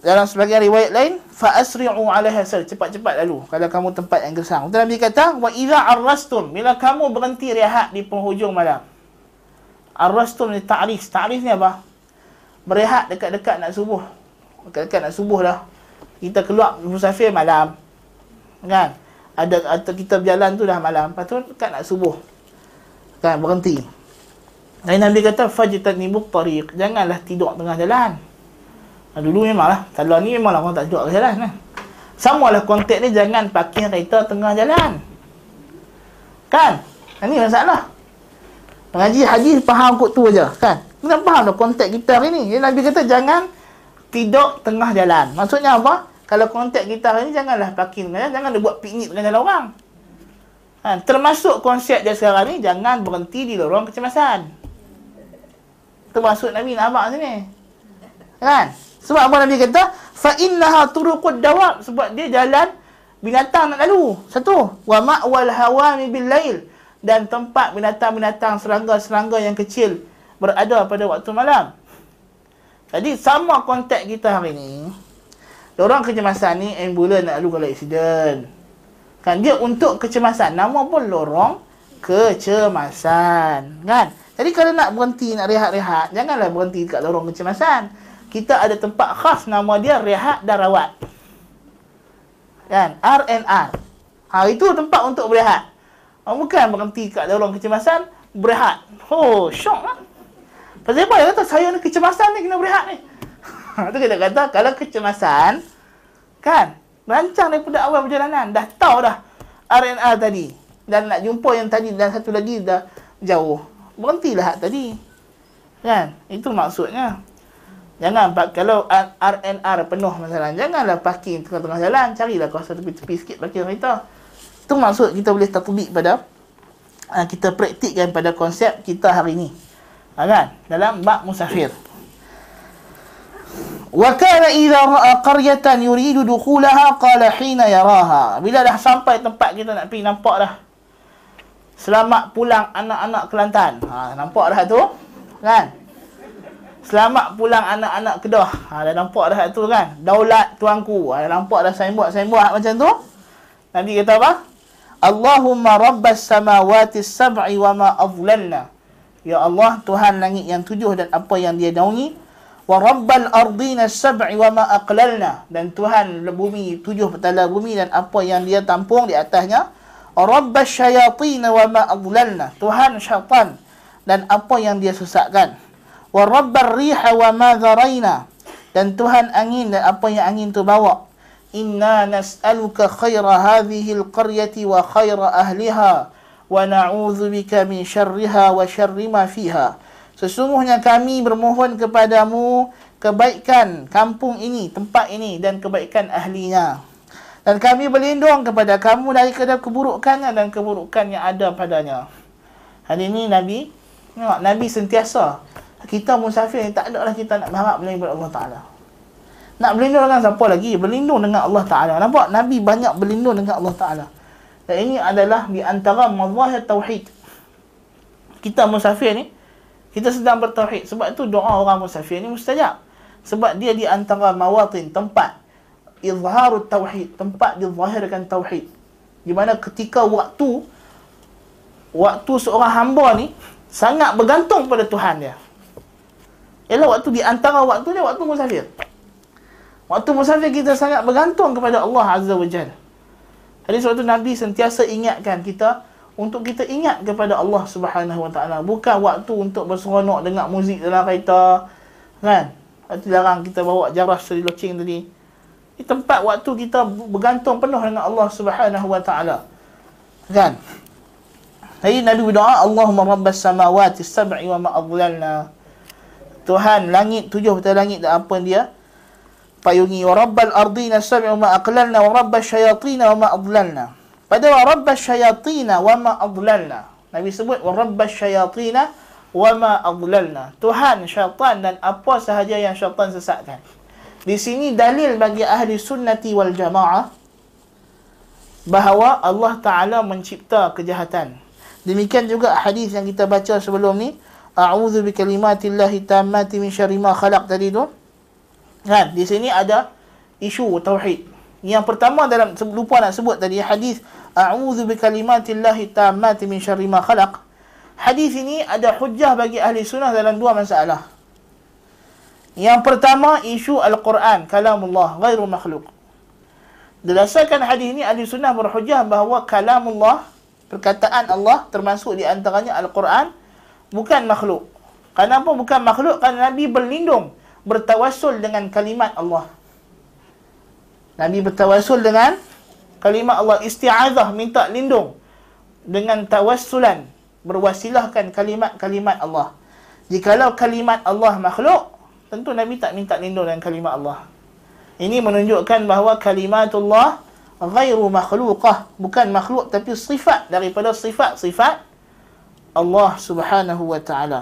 Speaker 1: Dalam sebagian riwayat lain, fa asri'u 'alayha as-sayr cepat-cepat lalu kalau kamu tempat yang gersang. Dan Nabi kata, wa idza 'arrastum bila kamu berhenti rehat di penghujung malam. Arrastum ni ta'rif, ta'rif ni apa? Berehat dekat-dekat nak subuh dekat-dekat nak subuh dah kita keluar musafir malam kan ada atau kita berjalan tu dah malam lepas tu dekat nak subuh kan berhenti dan Nabi kata fajtanibu tariq. Janganlah tidur tengah jalan. Nah, dulu memanglah kalau ni memanglah orang tak tidur tengah jalan nah. Samalah konteks ni jangan parking kereta tengah jalan. Kan? Ini masalah. Mengaji haji faham kot tu aja, kan? Kita faham dah konteks kita hari ni. Jadi Nabi kata jangan tidur tengah jalan. Maksudnya apa? Kalau konteks kita hari ni janganlah parking tengah jalan, jangan buat piknik tengah jalan orang. Ha, termasuk konsep dia sekarang ni jangan berhenti di lorong kecemasan termasuk Nabi nak abang sini. Kan? Sebab apa Nabi kata? Fa innaha turuqud dawab sebab dia jalan binatang nak lalu. Satu, wa ma'wal hawami bil lail dan tempat binatang-binatang serangga-serangga yang kecil berada pada waktu malam. Jadi sama konteks kita hari ni. Orang kecemasan ni ambulan nak lalu kalau aksiden. Kan dia untuk kecemasan. Nama pun lorong kecemasan. Kan? Jadi kalau nak berhenti, nak rehat-rehat, janganlah berhenti dekat lorong kecemasan. Kita ada tempat khas nama dia rehat dan rawat. Kan? RNR. Ha, itu tempat untuk berehat. Ha, bukan berhenti dekat lorong kecemasan, berehat. Oh, syok lah. Apa? Dia kata, saya ni kecemasan ni kena berehat ni. Itu kita kata, kalau kecemasan, kan? Rancang daripada awal perjalanan. Dah tahu dah RNR tadi. Dan nak jumpa yang tadi dan satu lagi dah jauh berhentilah tadi. Kan? Itu maksudnya. Jangan kalau RNR penuh masalah, janganlah parking tengah-tengah jalan, carilah kawasan tepi-tepi sikit parking kereta. Itu maksud kita boleh tatbik pada uh, kita praktikkan pada konsep kita hari ini. Ha, kan? Dalam bab musafir. Wa kana idza ra'a qaryatan yuridu dukhulaha qala hina yaraha. Bila dah sampai tempat kita nak pergi nampak dah Selamat pulang anak-anak Kelantan. Ha, nampak dah tu? Kan? Selamat pulang anak-anak Kedah. Ha, dah nampak dah tu kan? Daulat tuanku. Ha, dah nampak dah signboard-signboard macam tu? Nabi kata apa? Allahumma rabbas samawati sab'i wa ma azlalna. Ya Allah, Tuhan langit yang tujuh dan apa yang dia naungi. Wa rabbal ardina sab'i wa ma aqlalna. Dan Tuhan bumi, tujuh petala bumi dan apa yang dia tampung di atasnya. Rabbas syayatin wa ma adlalna. Tuhan syaitan dan apa yang dia sesatkan. Wa rabbar riha wa ma dharaina. Dan Tuhan angin dan apa yang angin tu bawa. Inna nas'aluka khaira hadhihi al-qaryati wa khaira ahliha wa na'udzu bika min syarriha wa syarri ma fiha. Sesungguhnya kami bermohon kepadamu kebaikan kampung ini, tempat ini dan kebaikan ahlinya. Dan kami berlindung kepada kamu dari keburukannya dan keburukan yang ada padanya. Hari ini Nabi, tengok, Nabi sentiasa. Kita musafir tak ada lah kita nak berharap berlindung kepada Allah Ta'ala. Nak berlindung dengan siapa lagi? Berlindung dengan Allah Ta'ala. Nampak? Nabi banyak berlindung dengan Allah Ta'ala. Dan ini adalah di antara mazahir tauhid. Kita musafir ni, kita sedang bertauhid. Sebab itu doa orang musafir ni mustajab. Sebab dia di antara mawatin, tempat izharut tauhid, tempat dizahirkan tauhid. Di mana ketika waktu waktu seorang hamba ni sangat bergantung pada Tuhan dia. Ialah waktu di antara waktu dia waktu musafir. Waktu musafir kita sangat bergantung kepada Allah Azza wa Jal. Jadi suatu Nabi sentiasa ingatkan kita untuk kita ingat kepada Allah Subhanahu Wa Taala. Bukan waktu untuk berseronok dengar muzik dalam kereta. Kan? Waktu larang kita bawa jaras dari loceng tadi. Di tempat waktu kita bergantung penuh dengan Allah Subhanahu Wa Taala. Kan? Jadi Nabi berdoa, Allahumma rabbas samawati sab'i wa ma Tuhan langit tujuh betul langit dan apa dia payungi wa rabbal ardina sab'i wa ma aqlalna wa rabbas syayatina wa ma adlalna pada wa rabbas syayatina wa ma adlalna Nabi sebut wa rabbas syayatina wa ma adlalna Tuhan syaitan dan apa sahaja yang syaitan sesatkan di sini dalil bagi ahli sunnati wal jamaah bahawa Allah Ta'ala mencipta kejahatan. Demikian juga hadis yang kita baca sebelum ni. A'udhu bi kalimatillahi tammati min syarri ma khalaq tadi tu. Kan? Di sini ada isu tauhid. Yang pertama dalam lupa nak sebut tadi hadis a'udzu bi kalimatillahi tammati min syarri ma khalaq. Hadis ini ada hujah bagi ahli sunnah dalam dua masalah. Yang pertama isu al-Quran kalamullah ghairu makhluk. Berdasarkan hadis ini ahli sunnah berhujah bahawa kalamullah perkataan Allah termasuk di antaranya al-Quran bukan makhluk. Kenapa bukan makhluk? Kerana Nabi berlindung bertawassul dengan kalimat Allah. Nabi bertawassul dengan kalimat Allah isti'adzah minta lindung dengan tawassulan berwasilahkan kalimat-kalimat Allah. Jikalau kalimat Allah makhluk, tentu Nabi tak minta lindung dengan kalimat Allah. Ini menunjukkan bahawa kalimatullah ghairu makhluqah, bukan makhluk tapi sifat daripada sifat-sifat Allah Subhanahu wa taala.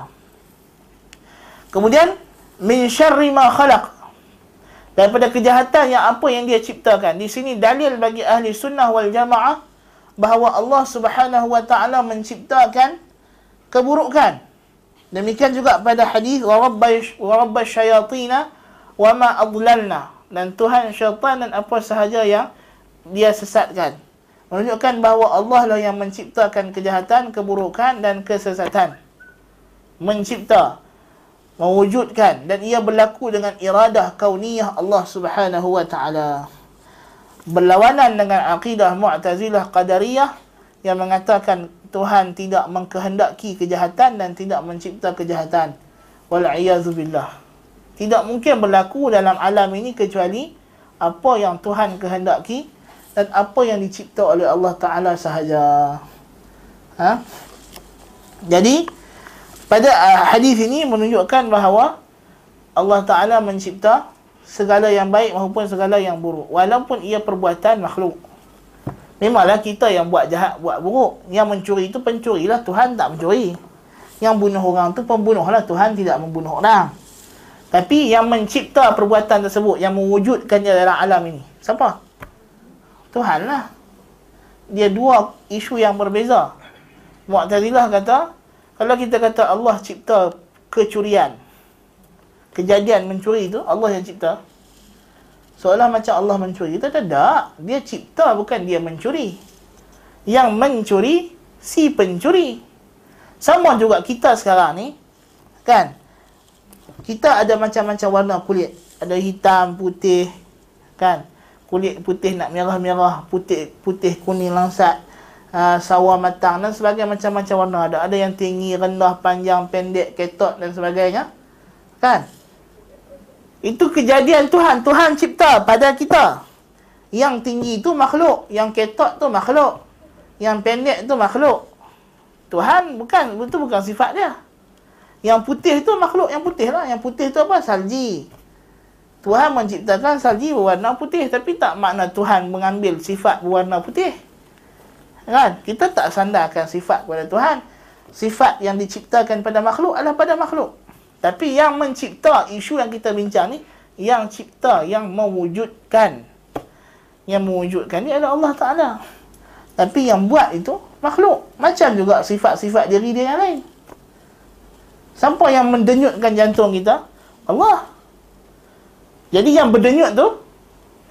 Speaker 1: Kemudian min syarri ma khalaq. Daripada kejahatan yang apa yang dia ciptakan. Di sini dalil bagi ahli sunnah wal jamaah bahawa Allah Subhanahu wa taala menciptakan keburukan. Demikian juga pada hadis wa rabbash wa rabbash syayatin wa ma adlalna. Dan Tuhan syaitan dan apa sahaja yang dia sesatkan. Menunjukkan bahawa Allah lah yang menciptakan kejahatan, keburukan dan kesesatan. Mencipta mewujudkan dan ia berlaku dengan iradah kauniyah Allah Subhanahu wa taala. Berlawanan dengan akidah Mu'tazilah Qadariyah yang mengatakan Tuhan tidak mengkehendaki kejahatan dan tidak mencipta kejahatan. Wal billah. Tidak mungkin berlaku dalam alam ini kecuali apa yang Tuhan kehendaki dan apa yang dicipta oleh Allah Taala sahaja. Ha? Jadi pada uh, hadis ini menunjukkan bahawa Allah Ta'ala mencipta segala yang baik maupun segala yang buruk. Walaupun ia perbuatan makhluk. Memanglah kita yang buat jahat, buat buruk. Yang mencuri itu pencurilah, Tuhan tak mencuri. Yang bunuh orang tu pembunuhlah, Tuhan tidak membunuh orang. Tapi yang mencipta perbuatan tersebut, yang mewujudkannya dalam alam ini. Siapa? Tuhan lah. Dia dua isu yang berbeza. Mu'tazilah kata, kalau kita kata Allah cipta kecurian, kejadian mencuri itu Allah yang cipta. Seolah macam Allah mencuri. Kita tidak. Dia cipta bukan dia mencuri. Yang mencuri si pencuri. Sama juga kita sekarang ni. Kan? Kita ada macam-macam warna kulit. Ada hitam, putih. Kan? Kulit putih nak merah-merah. Putih putih kuning langsat uh, sawah matang dan sebagainya macam-macam warna ada. Ada yang tinggi rendah panjang pendek ketot dan sebagainya. Kan? Itu kejadian Tuhan. Tuhan cipta pada kita. Yang tinggi itu makhluk yang ketot tu makhluk yang pendek tu makhluk. Tuhan bukan itu bukan sifat dia. Yang putih itu makhluk yang putih lah. Yang putih itu apa? Salji. Tuhan menciptakan salji berwarna putih tapi tak makna Tuhan mengambil sifat berwarna putih Kan? Kita tak sandarkan sifat kepada Tuhan. Sifat yang diciptakan pada makhluk adalah pada makhluk. Tapi yang mencipta isu yang kita bincang ni, yang cipta, yang mewujudkan. Yang mewujudkan ni adalah Allah Ta'ala. Tapi yang buat itu makhluk. Macam juga sifat-sifat diri dia yang lain. Siapa yang mendenyutkan jantung kita? Allah. Jadi yang berdenyut tu,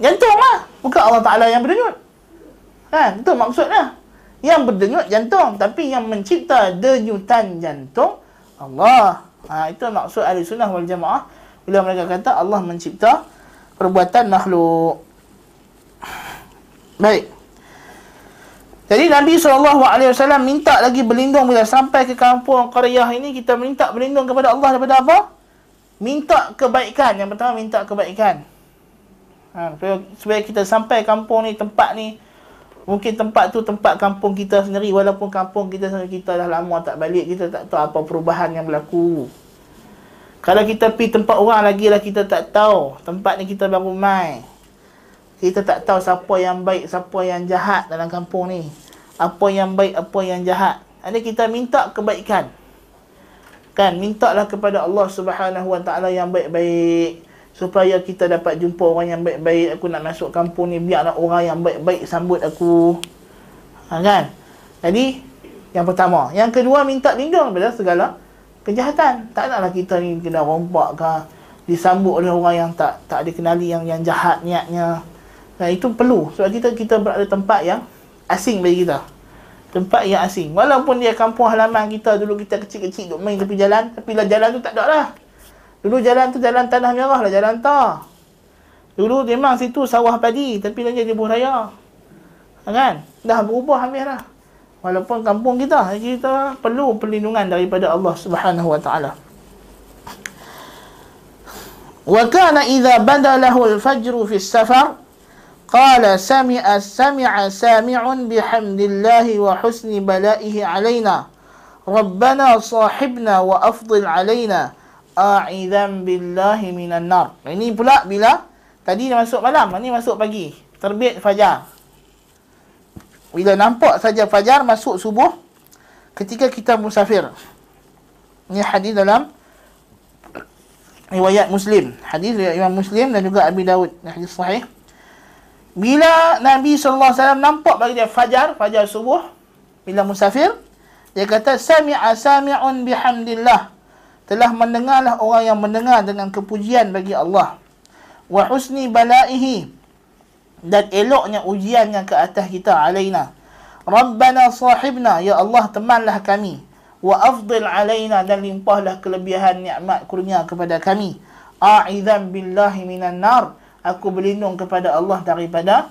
Speaker 1: jantung lah. Bukan Allah Ta'ala yang berdenyut. Kan? Itu maksudnya. Yang berdenyut jantung. Tapi yang mencipta denyutan jantung, Allah. Ha, itu maksud ahli sunnah wal jamaah. Bila mereka kata Allah mencipta perbuatan makhluk. Baik. Jadi Nabi SAW minta lagi berlindung bila sampai ke kampung Qaryah ini kita minta berlindung kepada Allah daripada apa? Minta kebaikan. Yang pertama minta kebaikan. Ha, supaya kita sampai kampung ni, tempat ni Mungkin tempat tu tempat kampung kita sendiri Walaupun kampung kita sendiri kita dah lama tak balik Kita tak tahu apa perubahan yang berlaku. Kalau kita pergi tempat orang lagi lah kita tak tahu Tempat ni kita baru mai. Kita tak tahu siapa yang baik, siapa yang jahat dalam kampung ni. Apa yang baik, apa yang jahat. Jadi kita minta kebaikan. Kan, mintalah kepada Allah subhanahu wa ta'ala yang baik-baik supaya kita dapat jumpa orang yang baik-baik aku nak masuk kampung ni biarlah orang yang baik-baik sambut aku. Ha, kan? Jadi yang pertama. Yang kedua minta lindung daripada segala kejahatan. Tak naklah kita ni kena rompak ke disambut oleh orang yang tak tak ada kenali yang yang jahat niatnya. Nah itu perlu. Sebab kita kita berada tempat yang asing bagi kita. Tempat yang asing. Walaupun dia kampung halaman kita dulu kita kecil-kecil duk main tepi jalan tapi lah jalan tu tak ada lah Dulu jalan tu jalan tanah merah lah, jalan tar. Dulu memang situ sawah padi, tapi dah jadi buah raya. Ha, kan? Dah berubah habis lah. Walaupun kampung kita, kita perlu perlindungan daripada Allah Subhanahu Wa Taala. Wa kana idza badalahu al-fajr fi as-safar qala sami'a sami'a sami'un bihamdillahi wa husni bala'ihi alaina rabbana sahibna wa afdil alaina a'idham billahi minan nar. Ini pula bila tadi dah masuk malam, ini masuk pagi. Terbit fajar. Bila nampak saja fajar masuk subuh ketika kita musafir. Ini hadis dalam riwayat Muslim. Hadis riwayat Imam Muslim dan juga Abi Dawud. Ini hadis sahih. Bila Nabi SAW nampak bagi dia fajar, fajar subuh, bila musafir, dia kata, Sami'a sami'un bihamdillah telah mendengarlah orang yang mendengar dengan kepujian bagi Allah. Wa husni balaihi. Dan eloknya ujiannya ke atas kita alaina. Rabbana sahibna ya Allah temanlah kami. Wa afdil alaina dan limpahlah kelebihan nikmat kurnia kepada kami. A'idhan billahi minan nar. Aku berlindung kepada Allah daripada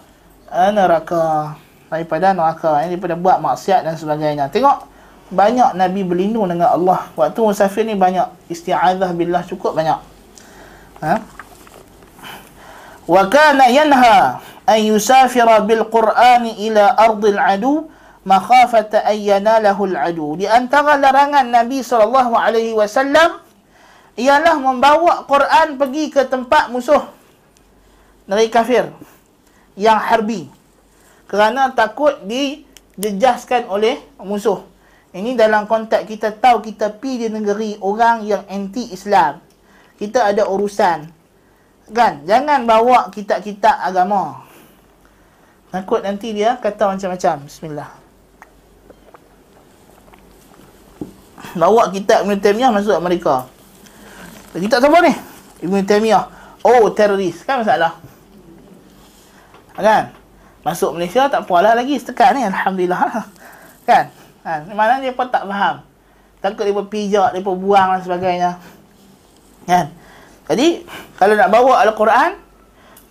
Speaker 1: neraka. Daripada neraka. Ini daripada buat maksiat dan sebagainya. Tengok banyak Nabi berlindung dengan Allah. Waktu musafir ni banyak isti'adzah billah cukup banyak. Ha? Wa kana yanha an yusafira bil Qur'an ila ardil adu makhafata an yanalahu al adu. Di antara larangan Nabi sallallahu alaihi wasallam ialah membawa Quran pergi ke tempat musuh dari kafir yang harbi kerana takut dijejaskan oleh musuh. Ini dalam konteks kita tahu kita pi di negeri orang yang anti Islam. Kita ada urusan. Kan? Jangan bawa kitab-kitab agama. Takut nanti dia kata macam-macam. Bismillah. Bawa kitab Ibn Taymiyah masuk Amerika. Kitab siapa ni? Ibn Taymiyah. Oh, teroris. Kan masalah? Kan? Masuk Malaysia tak apalah lagi. Setekat ni. Alhamdulillah. Kan? Ha, mana dia pun tak faham. Takut dia pijak, dia buang dan sebagainya. Kan? Jadi, kalau nak bawa Al-Quran,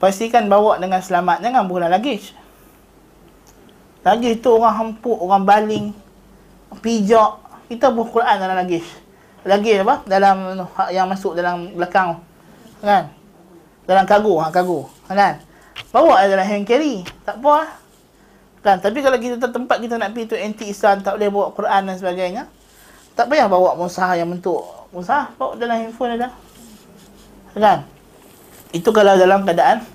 Speaker 1: pastikan bawa dengan selamat. Jangan buang luggage. Luggage tu orang hempuk, orang baling, pijak. Kita buang Quran dalam luggage. Luggage apa? Dalam yang masuk dalam belakang. Kan? Dalam kargo, ha. Kan? Bawa dalam hand carry. Tak apa lah. Kan? Tapi kalau kita tempat kita nak pergi tu anti Islam, tak boleh bawa Quran dan sebagainya. Tak payah bawa musah yang bentuk musah, bawa dalam handphone ada. Kan? Itu kalau dalam keadaan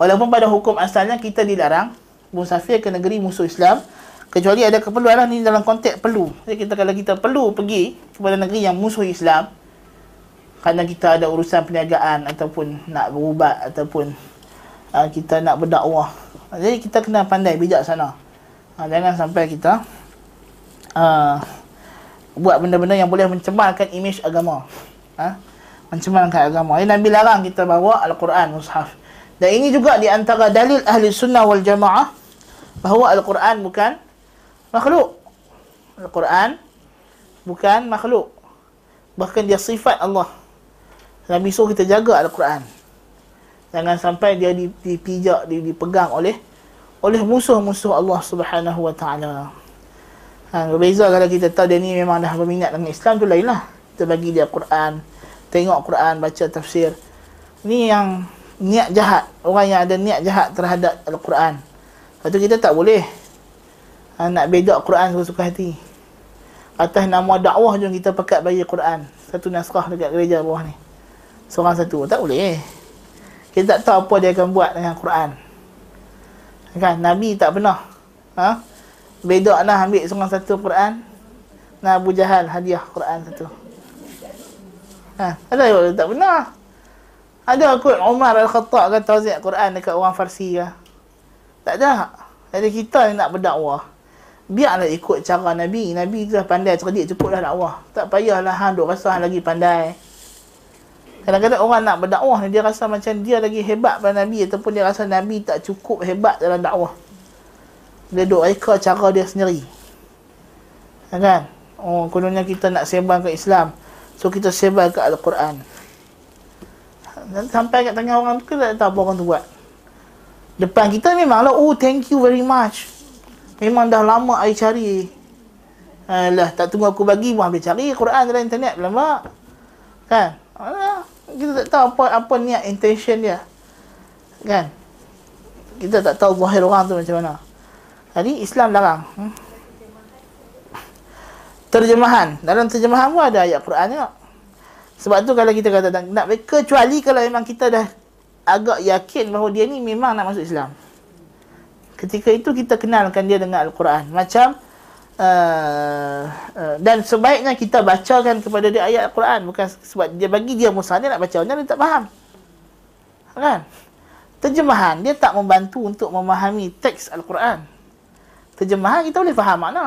Speaker 1: walaupun pada hukum asalnya kita dilarang musafir ke negeri musuh Islam kecuali ada keperluan lah ni dalam konteks perlu. Jadi kita kalau kita perlu pergi kepada negeri yang musuh Islam kerana kita ada urusan perniagaan ataupun nak berubat ataupun uh, kita nak berdakwah jadi kita kena pandai bijak sana. Ha, jangan sampai kita uh, buat benda-benda yang boleh mencemarkan imej agama. Ha? Mencemarkan agama. Jadi Nabi larang kita bawa Al-Quran, mushaf. Dan ini juga di antara dalil ahli sunnah wal jamaah bahawa Al-Quran bukan makhluk. Al-Quran bukan makhluk. Bahkan dia sifat Allah. Nabi suruh kita jaga Al-Quran. Jangan sampai dia dipijak, dipegang oleh oleh musuh-musuh Allah Subhanahu Wa Taala. Ha, berbeza kalau kita tahu dia ni memang dah berminat dengan Islam tu lainlah. Kita bagi dia Quran, tengok Quran, baca tafsir. Ni yang niat jahat. Orang yang ada niat jahat terhadap Al-Quran. Lepas tu kita tak boleh ha, nak bedak Quran suka-suka hati. Atas nama dakwah je kita pekat bagi Quran. Satu naskah dekat gereja bawah ni. Seorang satu. Tak boleh. Kita tak tahu apa dia akan buat dengan Quran. Kan? Nabi tak pernah. Ha? Bedak lah ambil seorang satu Quran. Nah Abu Jahal hadiah Quran satu. Ha, ada yang tak benar. Ada kot Umar Al-Khattab kata tauziah Quran dekat orang Farsi ke? Tak ada. Jadi kita ni nak berdakwah. Biarlah ikut cara Nabi. Nabi tu dah pandai cerdik cukup dah dakwah. Tak payahlah hang duk rasa lagi pandai. Kadang-kadang orang nak berdakwah ni dia rasa macam dia lagi hebat pada Nabi ataupun dia rasa Nabi tak cukup hebat dalam dakwah. Dia duk reka cara dia sendiri. Kan? Oh kononnya kita nak sebar ke Islam. So kita sebar ke Al-Quran. Dan sampai kat tangan orang tu kita tak tahu apa orang tu buat. Depan kita memanglah oh thank you very much. Memang dah lama I cari. Alah, tak tunggu aku bagi pun ambil cari Quran dalam internet lama. Kan kita tak tahu apa apa niat intention dia kan kita tak tahu zahir orang tu macam mana jadi Islam larang. Hmm? Terjemahan. Dalam terjemahan pun ada ayat Quran juga. Sebab tu kalau kita kata nak kecuali kalau memang kita dah agak yakin bahawa dia ni memang nak masuk Islam. Ketika itu kita kenalkan dia dengan Al-Quran. Macam uh, uh, dan sebaiknya kita bacakan kepada dia ayat Al-Quran bukan sebab dia bagi dia musa dia nak baca dia tak faham. Kan? Terjemahan dia tak membantu untuk memahami teks Al-Quran terjemahan kita boleh faham makna.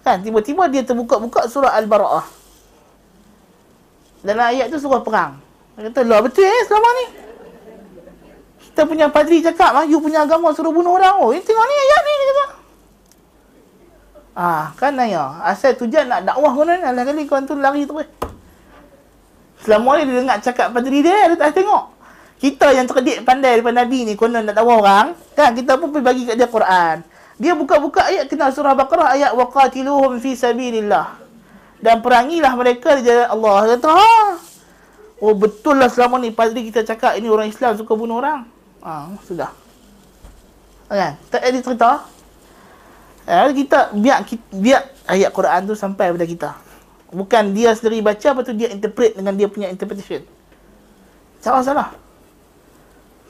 Speaker 1: Kan tiba-tiba dia terbuka-buka surah Al-Bara'ah. Dalam ayat tu surah perang. Dia kata, "Lah betul eh selama ni." Kita punya padri cakap, "Ah, you punya agama suruh bunuh orang." Oh, ini tengok ni ayat ni dia kata. Ah, kan naya. Asal tujuan nak dakwah kau ni, alah kali kau tu lari terus. Selama ni dia dengar cakap padri dia, dia tak tengok. Kita yang cerdik pandai daripada Nabi ni, konon nak dakwah orang, kan kita pun pergi bagi kat dia Quran. Dia buka-buka ayat kenal surah Baqarah ayat waqatiluhum fi sabilillah. Dan perangilah mereka di jalan Allah. Dia kata. Oh betul lah selama ni padri kita cakap ini orang Islam suka bunuh orang. Ha, sudah. Kan? Tak ada cerita. Ya, kita biar biar ayat Quran tu sampai kepada kita. Bukan dia sendiri baca apa tu dia interpret dengan dia punya interpretation. Cara salah.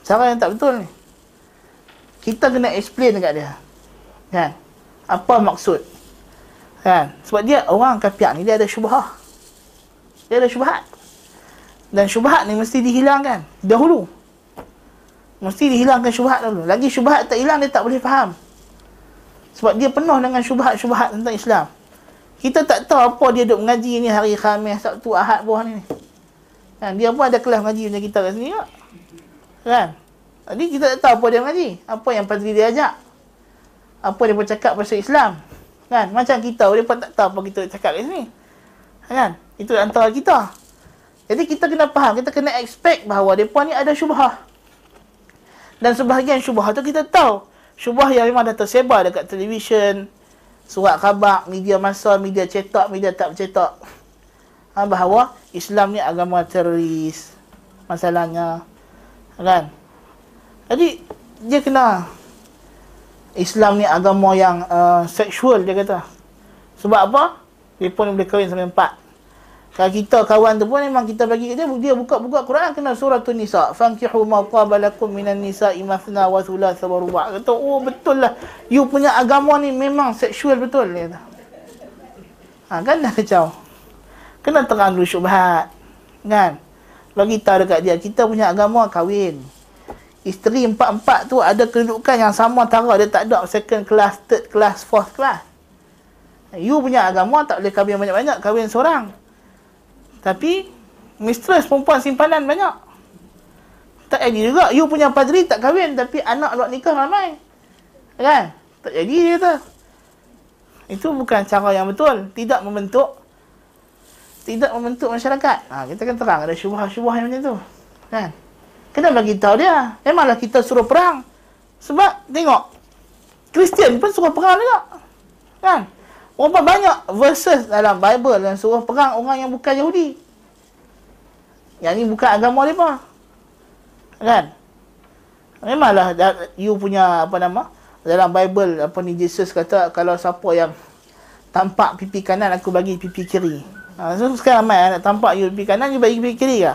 Speaker 1: Cara yang tak betul ni. Kita kena explain dekat dia. Kan? Apa maksud? Kan? Sebab dia orang kafir ni dia ada syubhah. Dia ada syubhat. Dan syubhat ni mesti dihilangkan dahulu. Mesti dihilangkan syubhat dulu. Lagi syubhat tak hilang dia tak boleh faham. Sebab dia penuh dengan syubhat-syubhat tentang Islam. Kita tak tahu apa dia duk mengaji ni hari Khamis, Sabtu, Ahad buah ni. Kan? Dia pun ada kelas mengaji macam kita kat sini tak? Kan? Jadi kita tak tahu apa dia mengaji. Apa yang padri dia ajak apa dia pun cakap pasal Islam. Kan? Macam kita, dia pun tak tahu apa kita cakap kat sini. Kan? Itu antara kita. Jadi kita kena faham, kita kena expect bahawa mereka ni ada syubhah. Dan sebahagian syubhah tu kita tahu. Syubhah yang memang dah tersebar dekat televisyen, surat khabar, media masa, media cetak, media tak cetak. Ha, bahawa Islam ni agama teroris. Masalahnya. Kan? Jadi, dia kena Islam ni agama yang uh, seksual dia kata. Sebab apa? Dia pun boleh kahwin sampai empat. Kalau kita kawan tu pun memang kita bagi dia dia buka-buka Quran kena surah An-Nisa. Fankihu ma qabalakum minan nisa'i mathna wa thulatha wa ruba'. Kata, "Oh betul lah. You punya agama ni memang seksual betul." Dia kata. Ha, kan dah kacau. Kena terang dulu syubhat. Kan? Bagi tahu dekat dia, kita punya agama kahwin isteri empat-empat tu ada kedudukan yang sama antara dia tak ada second class, third class, fourth class. You punya agama tak boleh kahwin banyak-banyak, kahwin seorang. Tapi, mistress perempuan simpanan banyak. Tak jadi juga. You punya padri tak kahwin, tapi anak luar nikah ramai. Kan? Tak jadi dia kata. Itu bukan cara yang betul. Tidak membentuk tidak membentuk masyarakat. Ha, kita kan terang ada syubhah-syubhah yang macam tu. Kan? Kena bagi tahu dia. Memanglah kita suruh perang. Sebab tengok Kristian pun suruh perang juga. Kan? Berapa banyak verses dalam Bible yang suruh perang orang yang bukan Yahudi. Yang ni bukan agama mereka. Kan? Memanglah you punya apa nama? Dalam Bible apa ni Jesus kata kalau siapa yang tampak pipi kanan aku bagi pipi kiri. Ha, so sekarang ramai nak tampak you pipi kanan you bagi pipi kiri ke?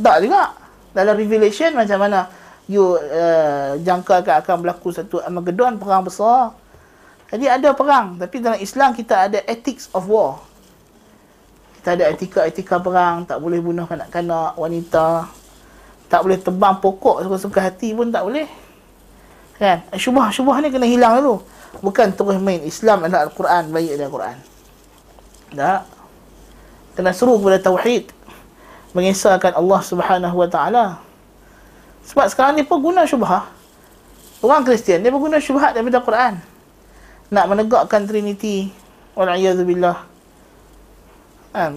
Speaker 1: Tak juga. Dalam Revelation macam mana you uh, jangkakan akan berlaku satu Armageddon perang besar. Jadi ada perang tapi dalam Islam kita ada ethics of war. Kita ada etika-etika perang, tak boleh bunuh kanak-kanak, wanita, tak boleh tebang pokok suka-suka hati pun tak boleh. Kan? Syubah-syubah ni kena hilang dulu. Bukan terus main Islam adalah Al-Quran, baik adalah Al-Quran. Tak. Kena seru kepada Tauhid. Mengisahkan Allah Subhanahu Wa Taala. Sebab sekarang ni pun guna syubah. Orang Kristian, dia pun guna syubhat daripada Al-Quran nak menegakkan Trinity. Wal'ayyadzubillah ha, kan?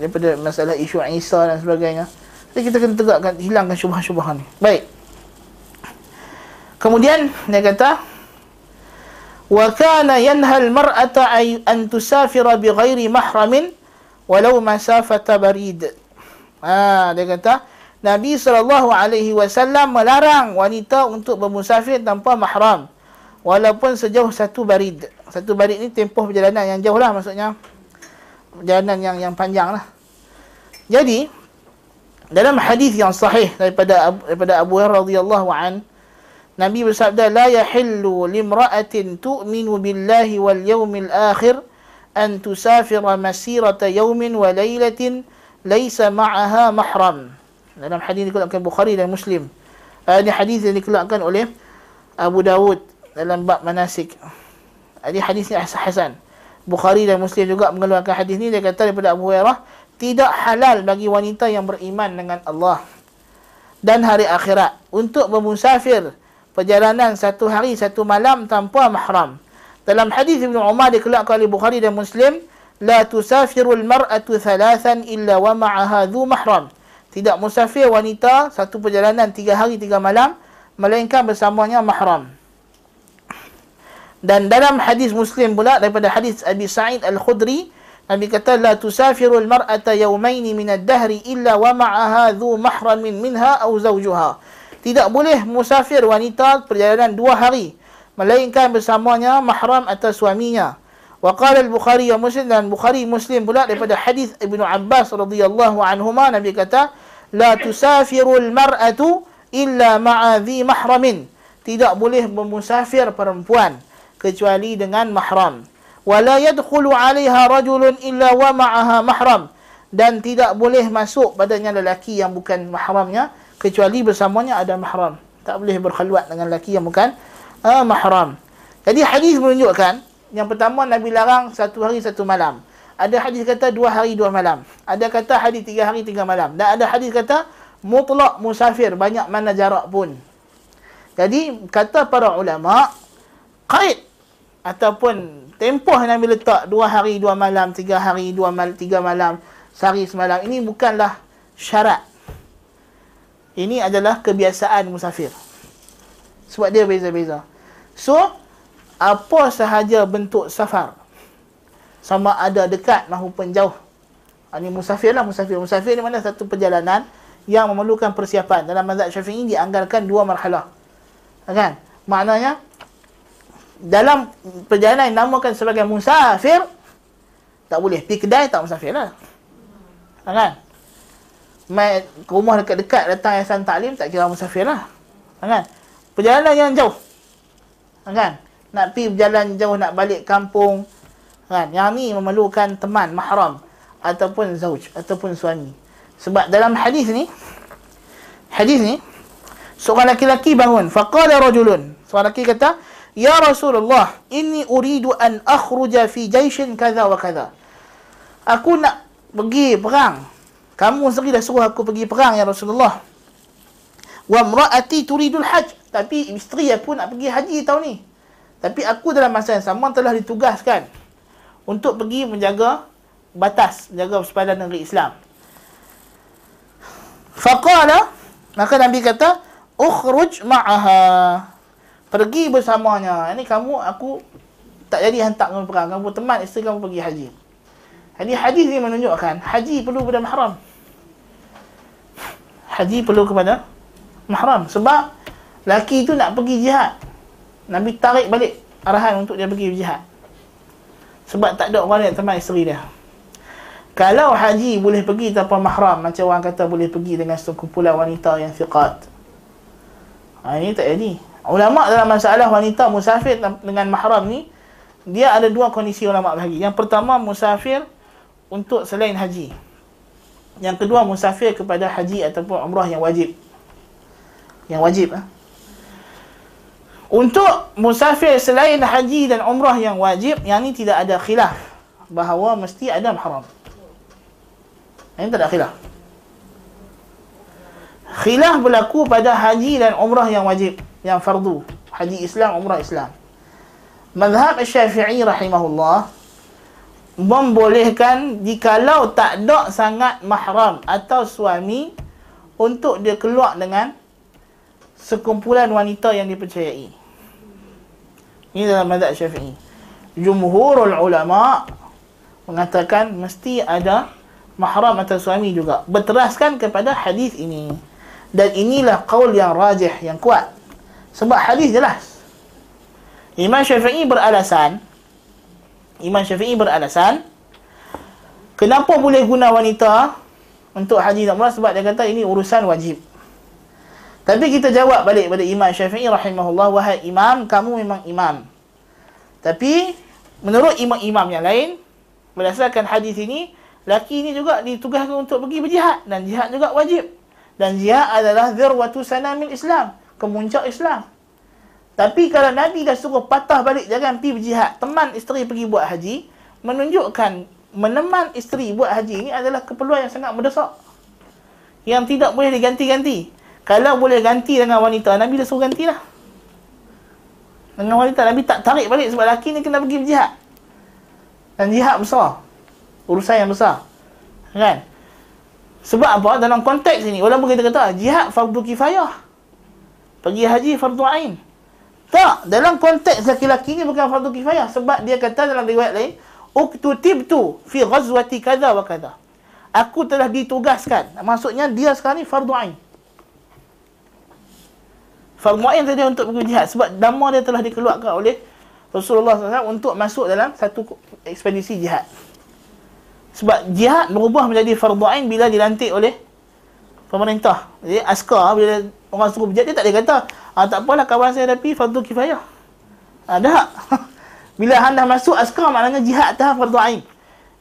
Speaker 1: Daripada masalah isu Isa dan sebagainya. Jadi kita kena tegakkan, hilangkan syubah-syubah ni. Baik. Kemudian dia kata Wa kana yanha al-mar'ata an tusafira bi ghairi mahramin walau masafata barid. Ha dia kata Nabi sallallahu alaihi wasallam melarang wanita untuk bermusafir tanpa mahram. Walaupun sejauh satu barid. Satu barid ni tempoh perjalanan yang jauh lah maksudnya. Perjalanan yang yang panjang lah. Jadi, dalam hadis yang sahih daripada daripada Abu Hurairah radhiyallahu an Nabi bersabda la yahillu limra'atin tu'minu billahi wal yawmil akhir an tusafira masirata yawmin wa laylatin laysa ma'aha mahram dalam hadis dikeluarkan Bukhari dan Muslim uh, ini hadis yang dikeluarkan oleh Abu Dawud dalam bab manasik ini hadis ni hasan Bukhari dan Muslim juga mengeluarkan hadis ni dia kata daripada Abu Hurairah tidak halal bagi wanita yang beriman dengan Allah dan hari akhirat untuk bermusafir perjalanan satu hari satu malam tanpa mahram. Dalam hadis Ibn Umar dikeluarkan oleh Bukhari dan Muslim, la tusafirul mar'atu thalathan illa wa ma'aha dhu mahram. Tidak musafir wanita satu perjalanan tiga hari tiga malam melainkan bersamanya mahram. Dan dalam hadis Muslim pula daripada hadis Abi Sa'id Al-Khudri Nabi kata la tusafiru al-mar'ata yawmayn min ad-dahri illa wa ma'aha dhu mahramin minha aw zawjuha. Tidak boleh musafir wanita perjalanan dua hari melainkan bersamanya mahram atau suaminya. Wa qala al-Bukhari wa Muslim dan Bukhari Muslim pula daripada hadis Ibnu Abbas radhiyallahu anhuma Nabi kata la tusafiru al-mar'atu illa ma'a dhi mahramin. Tidak boleh bermusafir perempuan kecuali dengan mahram. Wala yadkhulu 'alaiha rajulun illa wa ma'aha mahram. Dan tidak boleh masuk padanya lelaki yang bukan mahramnya kecuali bersamanya ada mahram. Tak boleh berkhulwat dengan lelaki yang bukan uh, mahram. Jadi hadis menunjukkan yang pertama Nabi larang satu hari satu malam. Ada hadis kata dua hari dua malam. Ada kata hadis tiga hari tiga malam. Dan ada hadis kata mutlak musafir banyak mana jarak pun. Jadi kata para ulama kait ataupun tempoh Nabi letak dua hari dua malam, tiga hari dua mal tiga malam, sehari semalam ini bukanlah syarat. Ini adalah kebiasaan musafir. Sebab dia beza-beza. So, apa sahaja bentuk safar. Sama ada dekat maupun jauh. Ini musafir lah, musafir. Musafir ni mana satu perjalanan yang memerlukan persiapan. Dalam mazhab syafi'i dianggarkan dua marhalah. Kan? Maknanya, dalam perjalanan yang namakan sebagai musafir tak boleh. Pergi kedai tak musafir lah kan? Mai ke rumah dekat-dekat datang yayasan taklim tak kira musafir lah kan? Perjalanan yang jauh. Kan? Nak pergi berjalan jauh nak balik kampung. Kan? Yang ni memerlukan teman mahram ataupun zauj ataupun suami. Sebab dalam hadis ni hadis ni seorang lelaki bangun. Faqala rajulun. Seorang lelaki kata Ya Rasulullah, ini uridu an akhruja fi jaishin kaza wa kaza. Aku nak pergi perang. Kamu sendiri dah suruh aku pergi perang ya Rasulullah. Wa mraati turidul hajj. Tapi isteri aku nak pergi haji tahun ni. Tapi aku dalam masa yang sama telah ditugaskan untuk pergi menjaga batas, jaga sepadan negeri Islam. Faqala, maka Nabi kata, "Ukhruj ma'aha." Pergi bersamanya. Ini kamu aku tak jadi hantar kamu perang. Kamu teman isteri kamu pergi haji. Jadi hadis ini menunjukkan haji perlu kepada mahram. Haji perlu kepada mahram sebab laki itu nak pergi jihad. Nabi tarik balik arahan untuk dia pergi jihad. Sebab tak ada orang yang teman isteri dia. Kalau haji boleh pergi tanpa mahram macam orang kata boleh pergi dengan sekumpulan wanita yang thiqat. Ha, ini tak jadi. Ulama dalam masalah wanita musafir dengan mahram ni dia ada dua kondisi ulama bagi. Yang pertama musafir untuk selain haji. Yang kedua musafir kepada haji ataupun umrah yang wajib. Yang wajib ah. Untuk musafir selain haji dan umrah yang wajib, yang ni tidak ada khilaf bahawa mesti ada mahram. Ini tak ada khilaf. Khilaf berlaku pada haji dan umrah yang wajib, yang fardu. Haji Islam, umrah Islam. Mazhab Syafi'i rahimahullah membolehkan jikalau tak ada sangat mahram atau suami untuk dia keluar dengan sekumpulan wanita yang dipercayai. Ini dalam mazhab Syafi'i. Jumhurul ulama mengatakan mesti ada mahram atau suami juga. Berteraskan kepada hadis ini. Dan inilah qaul yang rajih, yang kuat. Sebab hadis jelas. Imam Syafi'i beralasan Imam Syafi'i beralasan kenapa boleh guna wanita untuk haji dan umrah sebab dia kata ini urusan wajib. Tapi kita jawab balik pada Imam Syafi'i rahimahullah, wahai imam, kamu memang imam. Tapi menurut imam-imam yang lain, berdasarkan hadis ini, laki ini juga ditugaskan untuk pergi berjihad dan jihad juga wajib. Dan jihad adalah zirwatu sanamil Islam, kemuncak Islam. Tapi kalau Nabi dah suruh patah balik jangan pergi berjihad, teman isteri pergi buat haji, menunjukkan meneman isteri buat haji ini adalah keperluan yang sangat mendesak. Yang tidak boleh diganti-ganti. Kalau boleh ganti dengan wanita, Nabi dah suruh gantilah. Dengan wanita, Nabi tak tarik balik sebab lelaki ni kena pergi berjihad. Dan jihad besar. Urusan yang besar. Kan? Sebab apa? Dalam konteks ini, walaupun kita kata jihad fardu kifayah. Pergi haji fardu ain. Tak, dalam konteks laki-laki ni bukan fardu kifayah sebab dia kata dalam riwayat lain, "Uktutibtu fi ghazwati kadza wa kadza." Aku telah ditugaskan. Maksudnya dia sekarang ni fardu ain. Fardu Ain tadi untuk pergi jihad sebab nama dia telah dikeluarkan oleh Rasulullah SAW untuk masuk dalam satu ekspedisi jihad. Sebab jihad berubah menjadi fardu ain bila dilantik oleh pemerintah. Jadi askar bila orang suruh berjihad dia tak dia kata, ah tak apalah kawan saya hadapi fardu kifayah. Ah dah. bila anda masuk askar maknanya jihad dah fardu ain.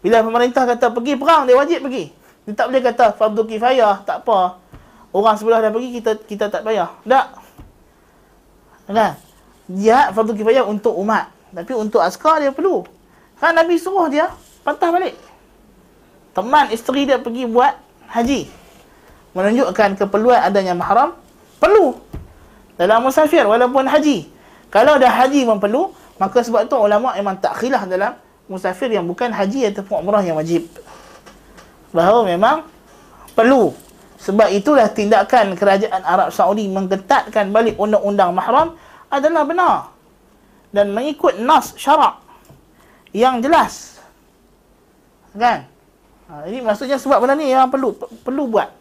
Speaker 1: Bila pemerintah kata pergi perang dia wajib pergi. Dia tak boleh kata fardu kifayah, tak apa. Orang sebelah dah pergi kita kita tak payah. Tak. Kan? Jihad fardu kifayah untuk umat. Tapi untuk askar dia perlu. Kan Nabi suruh dia patah balik. Teman isteri dia pergi buat haji. Menunjukkan keperluan adanya mahram. Perlu. Dalam musafir walaupun haji. Kalau dah haji pun perlu. Maka sebab tu ulama memang tak khilaf dalam musafir yang bukan haji ataupun umrah yang wajib. Bahawa memang perlu. Sebab itulah tindakan kerajaan Arab Saudi menggetatkan balik undang-undang mahram adalah benar. Dan mengikut nas syarak yang jelas. Kan? Ha, ini maksudnya sebab benda ni yang perlu perlu buat.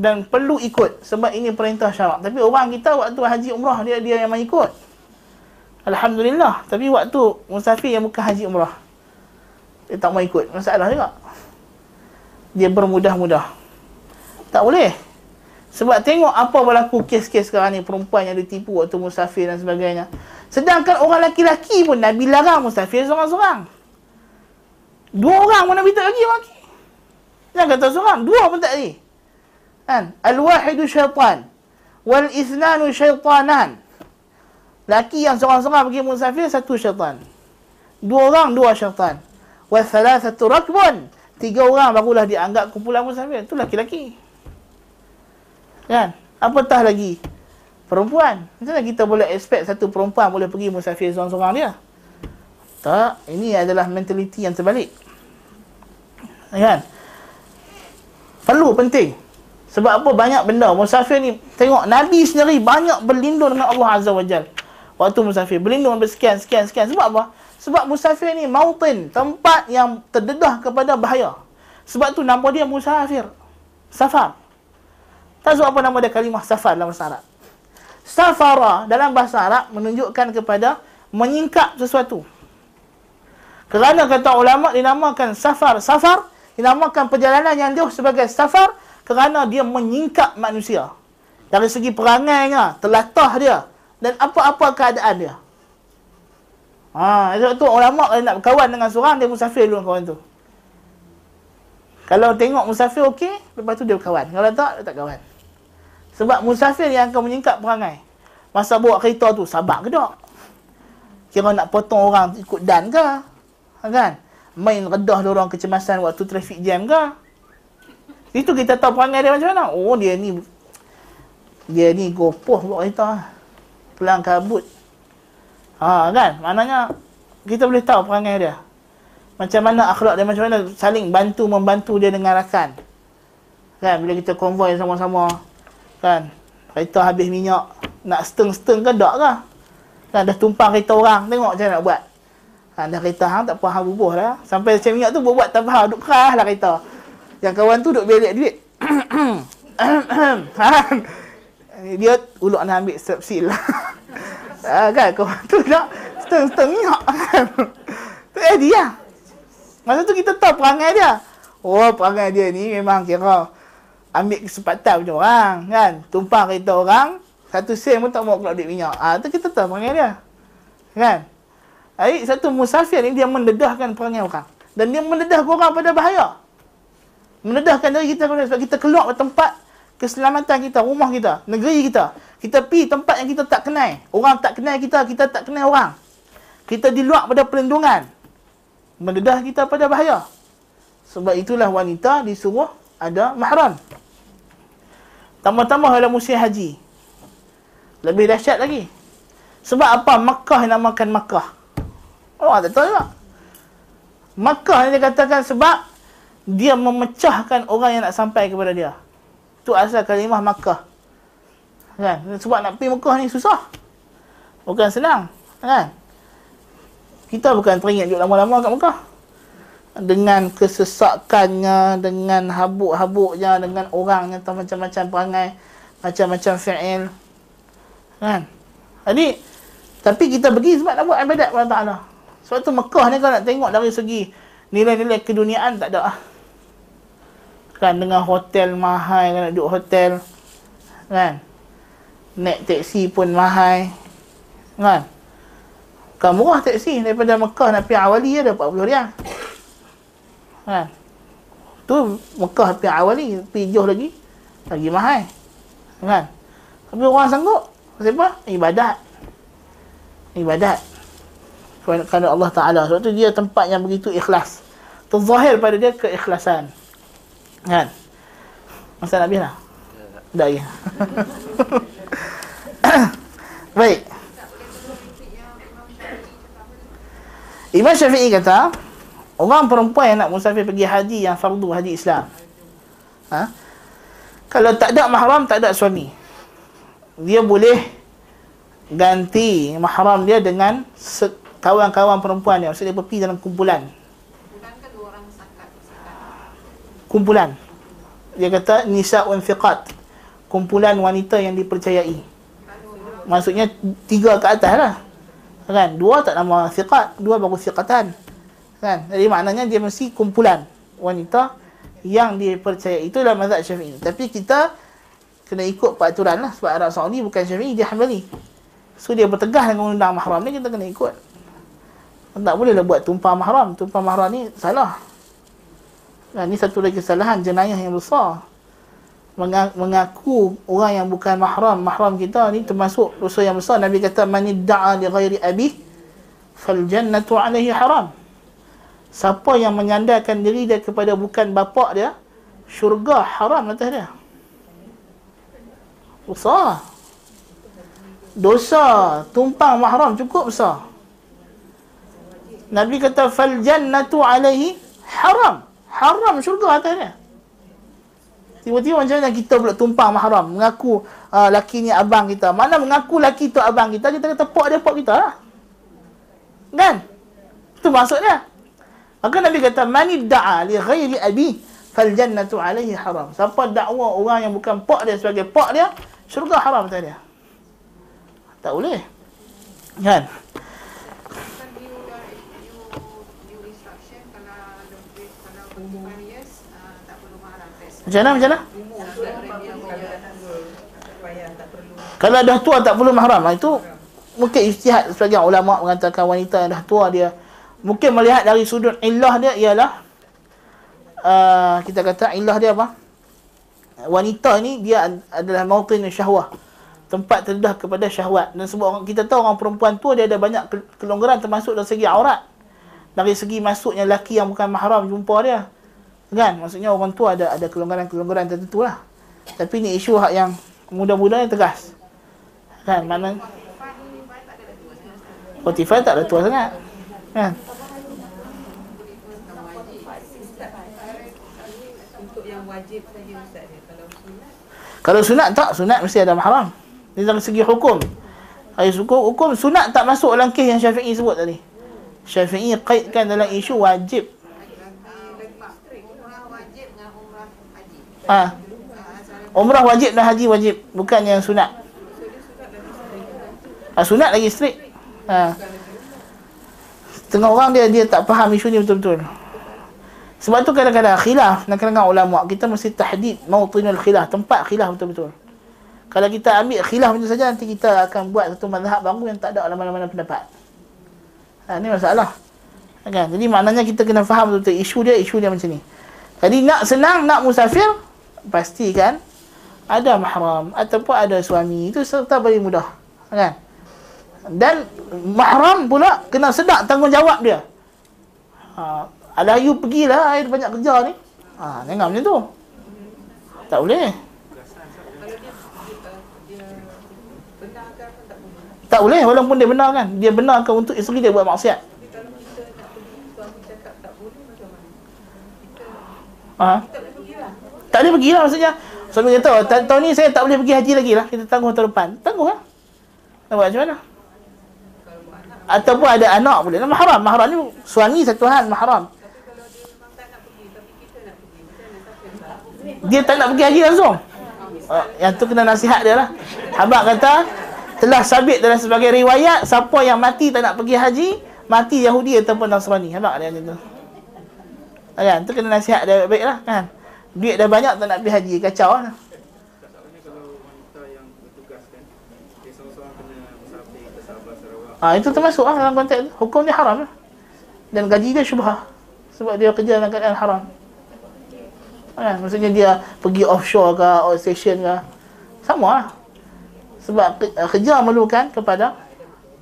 Speaker 1: Dan perlu ikut sebab ini perintah syarak. Tapi orang kita waktu haji umrah dia dia yang mengikut. Alhamdulillah. Tapi waktu musafir yang bukan haji umrah. Dia tak mau ikut. Masalah juga. Dia bermudah-mudah. Tak boleh. Sebab tengok apa berlaku kes-kes sekarang ni perempuan yang ditipu waktu musafir dan sebagainya. Sedangkan orang laki-laki pun Nabi larang musafir seorang-seorang. Dua orang pun Nabi tak lagi lagi. Jangan kata seorang, dua pun tak lagi. Kan? Al-wahidu syaitan. Wal isnanu syaitanan. Laki yang seorang-seorang pergi musafir, satu syaitan. Dua orang, dua syaitan. Wal thalathatu rakbun. Tiga orang barulah dianggap kumpulan musafir. Itu laki-laki. Kan? Apatah lagi perempuan. Macam mana kita boleh expect satu perempuan boleh pergi musafir seorang-seorang dia? Tak, ini adalah mentaliti yang terbalik. Kan? Perlu penting. Sebab apa banyak benda musafir ni tengok Nabi sendiri banyak berlindung dengan Allah Azza wa Jal. Waktu musafir berlindung bersekian sekian sekian sebab apa? Sebab musafir ni mautin, tempat yang terdedah kepada bahaya. Sebab tu nama dia musafir. Safar. Tak sebab apa nama dia kalimah safar dalam bahasa Arab. Safara dalam bahasa Arab menunjukkan kepada menyingkap sesuatu. Kerana kata ulama dinamakan safar. Safar dinamakan perjalanan yang jauh sebagai safar kerana dia menyingkap manusia. Dari segi perangainya, telatah dia dan apa-apa keadaan dia. Ha, sebab tu ulama kalau nak berkawan dengan seorang dia musafir dulu kawan tu. Kalau tengok musafir okey, lepas tu dia berkawan. Kalau tak, dia tak kawan. Sebab musafir yang akan menyingkap perangai. Masa bawa kereta tu, sabar ke tak? Kira nak potong orang ikut dan ke? Ha, kan? Main redah orang kecemasan waktu trafik jam ke? Itu kita tahu perangai dia macam mana. Oh dia ni dia ni gopoh buat kereta. Pelang kabut. Ha kan? Maknanya kita boleh tahu perangai dia. Macam mana akhlak dia macam mana saling bantu membantu dia dengan rakan. Kan bila kita konvoi sama-sama kan kereta habis minyak nak steng-steng ke tak ke? Kan dah tumpang kereta orang tengok macam nak buat. Ha, dah kereta hang tak faham bubuh lah. Sampai macam minyak tu buat-buat tak faham duk kerah lah kereta. Yang kawan tu duk belek duit. dia uluk nak ambil sepsil lah. ha, kan kawan tu nak seteng-seteng minyak kan. tu eh dia. Masa tu kita tahu perangai dia. Oh perangai dia ni memang kira ambil kesempatan macam orang kan. Tumpang kereta orang. Satu sen pun tak mau keluar duit minyak. Ah tu kita tahu perangai dia. Kan? Aik satu musafir ni dia mendedahkan perangai orang. Dan dia mendedah orang pada bahaya mendedahkan diri kita sebab kita keluar ke tempat keselamatan kita, rumah kita, negeri kita. Kita pergi tempat yang kita tak kenal. Orang tak kenal kita, kita tak kenal orang. Kita di luar pada perlindungan. Mendedah kita pada bahaya. Sebab itulah wanita disuruh ada mahram. Tambah-tambah dalam musim haji. Lebih dahsyat lagi. Sebab apa? Makkah yang namakan Makkah. Orang tak tahu juga. Makkah yang dia katakan sebab dia memecahkan orang yang nak sampai kepada dia. Itu asal kalimah Makkah. Kan? Sebab nak pergi Makkah ni susah. Bukan senang. Kan? Kita bukan teringat duduk lama-lama kat Makkah. Dengan kesesakannya, dengan habuk-habuknya, dengan orang yang tahu macam-macam perangai, macam-macam fi'il. Kan? Jadi, tapi kita pergi sebab nak buat ibadat kepada Allah Sebab tu Mekah ni kalau nak tengok dari segi nilai-nilai keduniaan tak ada kan dengan hotel mahal kan nak duduk hotel kan? Naik teksi pun mahal kan? Kan murah teksi daripada Mekah nak pergi Awali ada 40 rial. Kan? Tu Mekah pergi Awali pergi jauh lagi lagi mahal kan? Tapi orang sanggup siapa ibadat. Ibadat. Kerana Allah Ta'ala sebab tu dia tempat yang begitu ikhlas. Terzahir pada dia keikhlasan Kan? Masa nak habis lah? Tak ya. Baik. Imam Syafi'i kata, orang perempuan yang nak musafir pergi haji yang fardu haji Islam. Ha? Kalau tak ada mahram, tak ada suami. Dia boleh ganti mahram dia dengan kawan-kawan perempuan dia. Maksudnya dia pergi dalam kumpulan kumpulan. Dia kata nisa'un thiqat. Kumpulan wanita yang dipercayai. Maksudnya tiga ke atas lah. Kan? Dua tak nama thiqat, dua baru thiqatan. Kan? Jadi maknanya dia mesti kumpulan wanita yang dipercayai. Itulah mazhab Syafi'i. Tapi kita kena ikut peraturan lah sebab Arab Saudi bukan Syafi'i, dia Hanbali. So dia bertegah dengan undang mahram ni kita kena ikut. Tak boleh lah buat tumpah mahram. Tumpah mahram ni salah. Nah, ini satu lagi kesalahan jenayah yang besar. Mengaku orang yang bukan mahram, mahram kita ni termasuk dosa yang besar. Nabi kata man idda'a li ghairi abi fal jannatu alaihi haram. Siapa yang menyandarkan diri dia kepada bukan bapa dia, syurga haram atas dia. Besar. Dosa tumpang mahram cukup besar. Nabi kata fal jannatu alaihi haram Haram syurga atas dia. Tiba-tiba macam mana kita pula tumpang mahram mengaku uh, laki ni abang kita. Mana mengaku laki tu abang kita, kita kata pok dia pok kita lah. Kan? Itu maksudnya. Maka Nabi kata mani da'a li ghairi abi fal jannatu alaihi haram. Siapa dakwa orang yang bukan pok dia sebagai pok dia, syurga haram atas dia. Tak boleh. Kan? Macam mana? Macam mana? Kalau dah tua tak perlu mahram. Ah, itu mungkin istihad sebagian ulama mengatakan wanita yang dah tua dia mungkin melihat dari sudut illah dia ialah uh, kita kata illah dia apa? Wanita ni dia adalah mautin syahwah. Tempat terdedah kepada syahwat. Dan sebab orang, kita tahu orang perempuan tua dia ada banyak kelonggaran termasuk dari segi aurat. Dari segi masuknya laki yang bukan mahram jumpa dia. Kan? Maksudnya orang tua ada ada kelonggaran-kelonggaran tertentu lah. Tapi ni isu hak yang mudah-mudah yang tegas. Kan? Mana? Spotify tak ada tua sangat. Kan? Kalau sunat tak, sunat mesti ada mahram. Ini dari segi hukum. Dari segi hukum, sunat tak masuk dalam kes yang Syafi'i sebut tadi. Syafi'i kaitkan dalam isu wajib Ha. Umrah wajib dan haji wajib, bukan yang sunat. Ha, sunat lagi strict. Ha. Tengah orang dia dia tak faham isu ni betul-betul. Sebab tu kadang-kadang khilaf dan kadang-kadang ulama kita mesti tahdid mautinul khilaf, tempat khilaf betul-betul. Kalau kita ambil khilaf macam saja nanti kita akan buat satu mazhab baru yang tak ada mana-mana pendapat. Ha, ni masalah. Kan? Jadi maknanya kita kena faham betul-betul isu dia, isu dia macam ni. Jadi nak senang, nak musafir, pastikan ada mahram ataupun ada suami. Itu serta paling mudah kan? Dan mahram pula kena sedap tanggungjawab dia. Ha, ada you pergilah air banyak kerja ni. Ha, jangan macam tu. Tak boleh. Tak boleh walaupun dia benar kan? Dia benarkan untuk isteri dia buat maksiat. Ha? Tak boleh pergi lah maksudnya. Suami kata, tahun ni saya tak boleh pergi haji lagi lah. Kita tangguh tahun depan. Tangguh lah. Nak buat macam mana? Ataupun ada anak boleh. Nah, mahram. Mahram ni suami satu hal mahram. Dia tak nak pergi haji langsung. Oh, yang tu kena nasihat dia lah. Habak kata, telah sabit dalam sebagai riwayat, siapa yang mati tak nak pergi haji, mati Yahudi ataupun Nasrani. Habak dia macam tu. Kan? Tu kena nasihat dia baik lah kan. Duit dah banyak tak nak pergi haji Kacau lah Ha, itu termasuk lah dalam konteks tu. Hukum dia haram lah. Dan gaji dia syubhah. Sebab dia kerja dalam keadaan haram. Ha, maksudnya dia pergi offshore ke, outstation ke. Sama lah. Sebab eh, kerja memerlukan kepada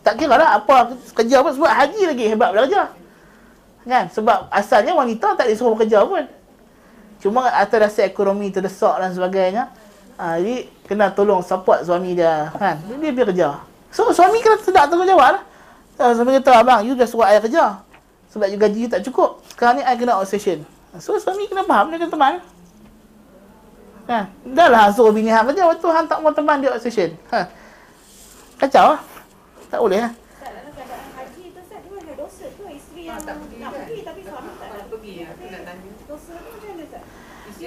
Speaker 1: tak kira lah apa kerja apa sebab haji lagi hebat kerja. Kan? Sebab asalnya wanita tak disuruh bekerja pun. Cuma atas dasar ekonomi terdesak dan sebagainya. Ha, jadi kena tolong support suami dia. Kan? Dia biar kerja. So suami kena sedap tanggungjawab lah. Uh, suami kata, abang, you dah suruh ayah kerja. Sebab you gaji you tak cukup. Sekarang ni I kena obsession. So suami kena faham, dia kena teman. Kan? Dah lah suruh bini hang kerja. Waktu hang tak mau teman dia obsession. Ha. Kacau lah. Tak boleh lah.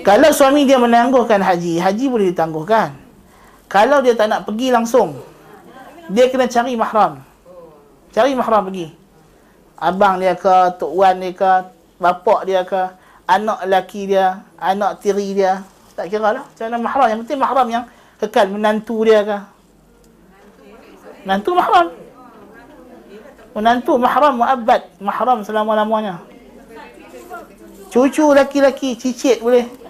Speaker 1: Kalau suami dia menangguhkan haji, haji boleh ditangguhkan. Kalau dia tak nak pergi langsung, dia kena cari mahram. Cari mahram pergi. Abang dia ke, tok wan dia ke, bapak dia ke, anak lelaki dia, anak tiri dia. Tak kira lah. Mana mahram. Yang penting mahram yang kekal menantu dia ke. Menantu mahram. Menantu mahram mu'abbad. Mahram selama-lamanya. Cucu laki-laki cicit boleh.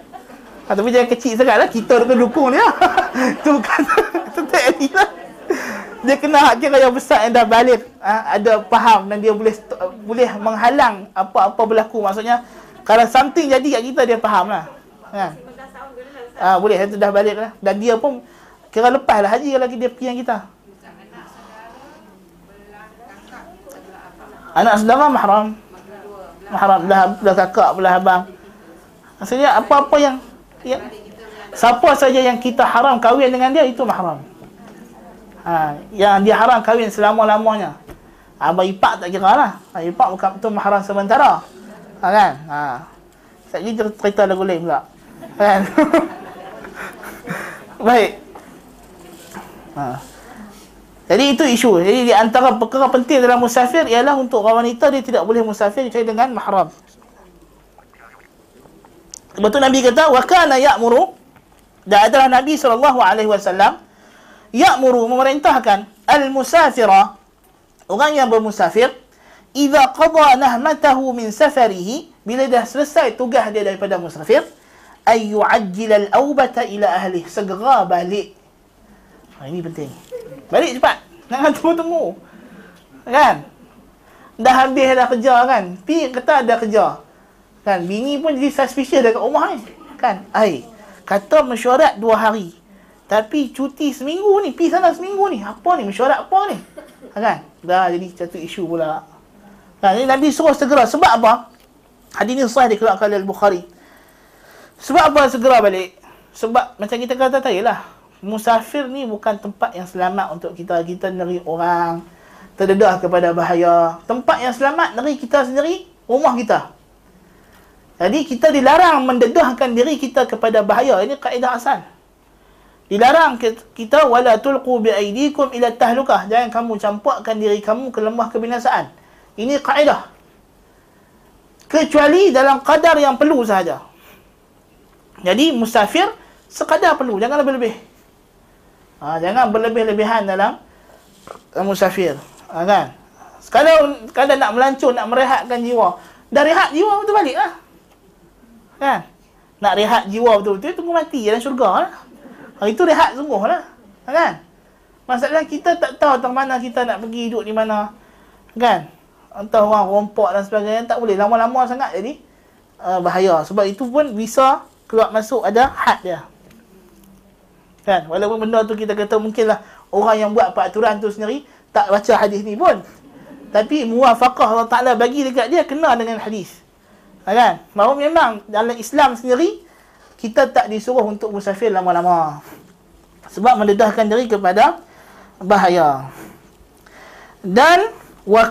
Speaker 1: Ha, tapi jangan kecil sangat lah. Kita kena dukung dia. Itu bukan tetap ni lah. Dia kena hak kira yang besar yang dah balik. Ha, ada faham dan dia boleh boleh menghalang apa-apa berlaku. Maksudnya, kalau something jadi kat kita, dia faham lah. Ha. Ha, boleh, itu dah balik lah. Dan dia pun kira lepas lah haji kalau dia pergi yang kita. Anak saudara mahram. Mahram belah, belah kakak, belah abang. Maksudnya apa-apa yang, yang siapa saja yang kita haram kahwin dengan dia itu mahram. Ha, yang dia haram kahwin selama-lamanya. Abang ipak tak kira lah. Abang ipak bukan betul mahram sementara. Ha, kan? Ha. Sekejap cerita lagu lain pula. Kan? Baik. Ha. Jadi itu isu. Jadi di antara perkara penting dalam musafir ialah untuk orang wanita dia tidak boleh musafir kecuali dengan mahram. Sebab tu Nabi kata wa kana ya'muru dan adalah Nabi sallallahu alaihi wasallam ya'muru memerintahkan al-musafira orang yang bermusafir idza qada nahmatahu min safarihi bila dah selesai tugas dia daripada musafir ay yu'ajjil al-awbata ila ahli segera balik. Ha, ini penting. Balik cepat. Jangan tunggu-tunggu. Kan? Dah habis dah kerja kan? Pi kata ada kerja. Kan? Bini pun jadi suspicious dekat rumah ni. Kan? Ai. Kata mesyuarat dua hari. Tapi cuti seminggu ni. Pi sana seminggu ni. Apa ni? Mesyuarat apa ni? Kan? Dah jadi satu isu pula. Kan? Jadi Nabi suruh segera. Sebab apa? Hadis ni sahih dikeluarkan oleh Al-Bukhari. Sebab apa segera balik? Sebab macam kita kata tadi lah musafir ni bukan tempat yang selamat untuk kita kita neri orang terdedah kepada bahaya tempat yang selamat neri kita sendiri rumah kita jadi kita dilarang mendedahkan diri kita kepada bahaya ini kaedah asal dilarang kita wala tulqu bi aidikum ila tahlukah jangan kamu campakkan diri kamu ke lembah kebinasaan ini kaedah kecuali dalam kadar yang perlu sahaja jadi musafir sekadar perlu jangan lebih-lebih Ha, jangan berlebih-lebihan dalam musafir. Ha, kan? Kalau kadang nak melancur, nak merehatkan jiwa. Dah rehat jiwa betul balik lah. Kan? Nak rehat jiwa betul-betul, tunggu mati dalam syurga lah. Ha, itu rehat sungguh lah. Kan? Masalah kita tak tahu tentang mana kita nak pergi duduk di mana. Kan? Entah orang rompak dan sebagainya. Tak boleh lama-lama sangat jadi uh, bahaya. Sebab itu pun bisa keluar masuk ada had dia. Kan? Walaupun benda tu kita kata mungkinlah orang yang buat peraturan tu sendiri tak baca hadis ni pun. Tapi muwafaqah Allah Ta'ala bagi dekat dia kena dengan hadis. Ha, kan? Bahawa memang dalam Islam sendiri kita tak disuruh untuk musafir lama-lama. Sebab mendedahkan diri kepada bahaya. Dan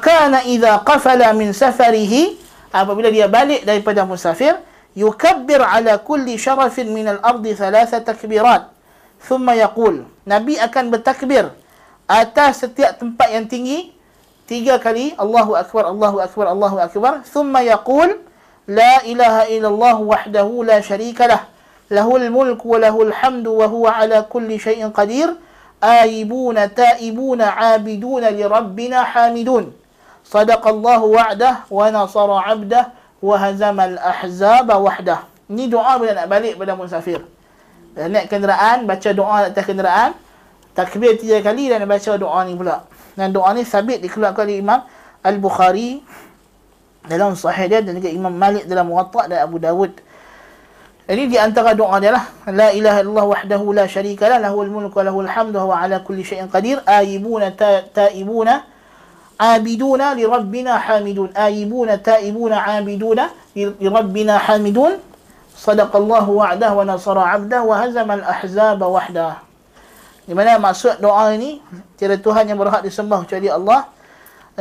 Speaker 1: kana idza qafala min safarihi apabila dia balik daripada musafir yukabbir ala kulli sharafin min al-ardi thalatha takbirat thumma yaqul nabi akan bertakbir atas setiap tempat yang tinggi tiga kali Allahu akbar Allahu akbar Allahu akbar thumma yaqul la ilaha illallah wahdahu la syarika lah lahul mulku wa lahul hamdu wa huwa ala kulli syai'in qadir aibuna taibuna abiduna li rabbina hamidun sadaqallahu wa'dah wa nasara 'abdah wa hazama al-ahzaba wahdah ini doa bila nak balik pada musafir. Naik kenderaan baca doa atas kenderaan. Takbir tiga kali dan baca doa ni pula. Dan doa ni sabit dikeluarkan oleh Imam Al-Bukhari dalam sahih dia dan juga Imam Malik dalam Muwatta dan Abu Dawud ini di antara doa dia lah la ilaha illallah wahdahu la syarika lah lahul mulku wa lahul hamdu wa ala kulli syai'in qadir ayibuna taibuna abiduna li rabbina hamidun ayibuna taibuna abiduna li rabbina hamidun sadaqallahu wa'dah wa nasara 'abdah wa hazama al-ahzaba wahdah. Di mana maksud doa ini tiada Tuhan yang berhak disembah kecuali Allah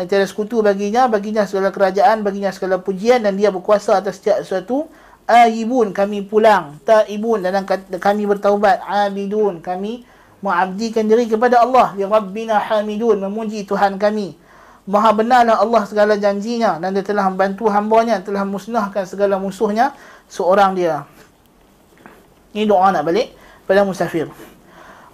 Speaker 1: dan tiada sekutu baginya, baginya segala kerajaan, baginya segala pujian dan dia berkuasa atas setiap sesuatu. Aibun kami pulang, taibun dan kami bertaubat, abidun kami mengabdikan diri kepada Allah. Ya Rabbina hamidun memuji Tuhan kami. Maha benarlah Allah segala janjinya dan dia telah membantu hambanya, telah musnahkan segala musuhnya seorang dia. Ini doa nak balik pada musafir.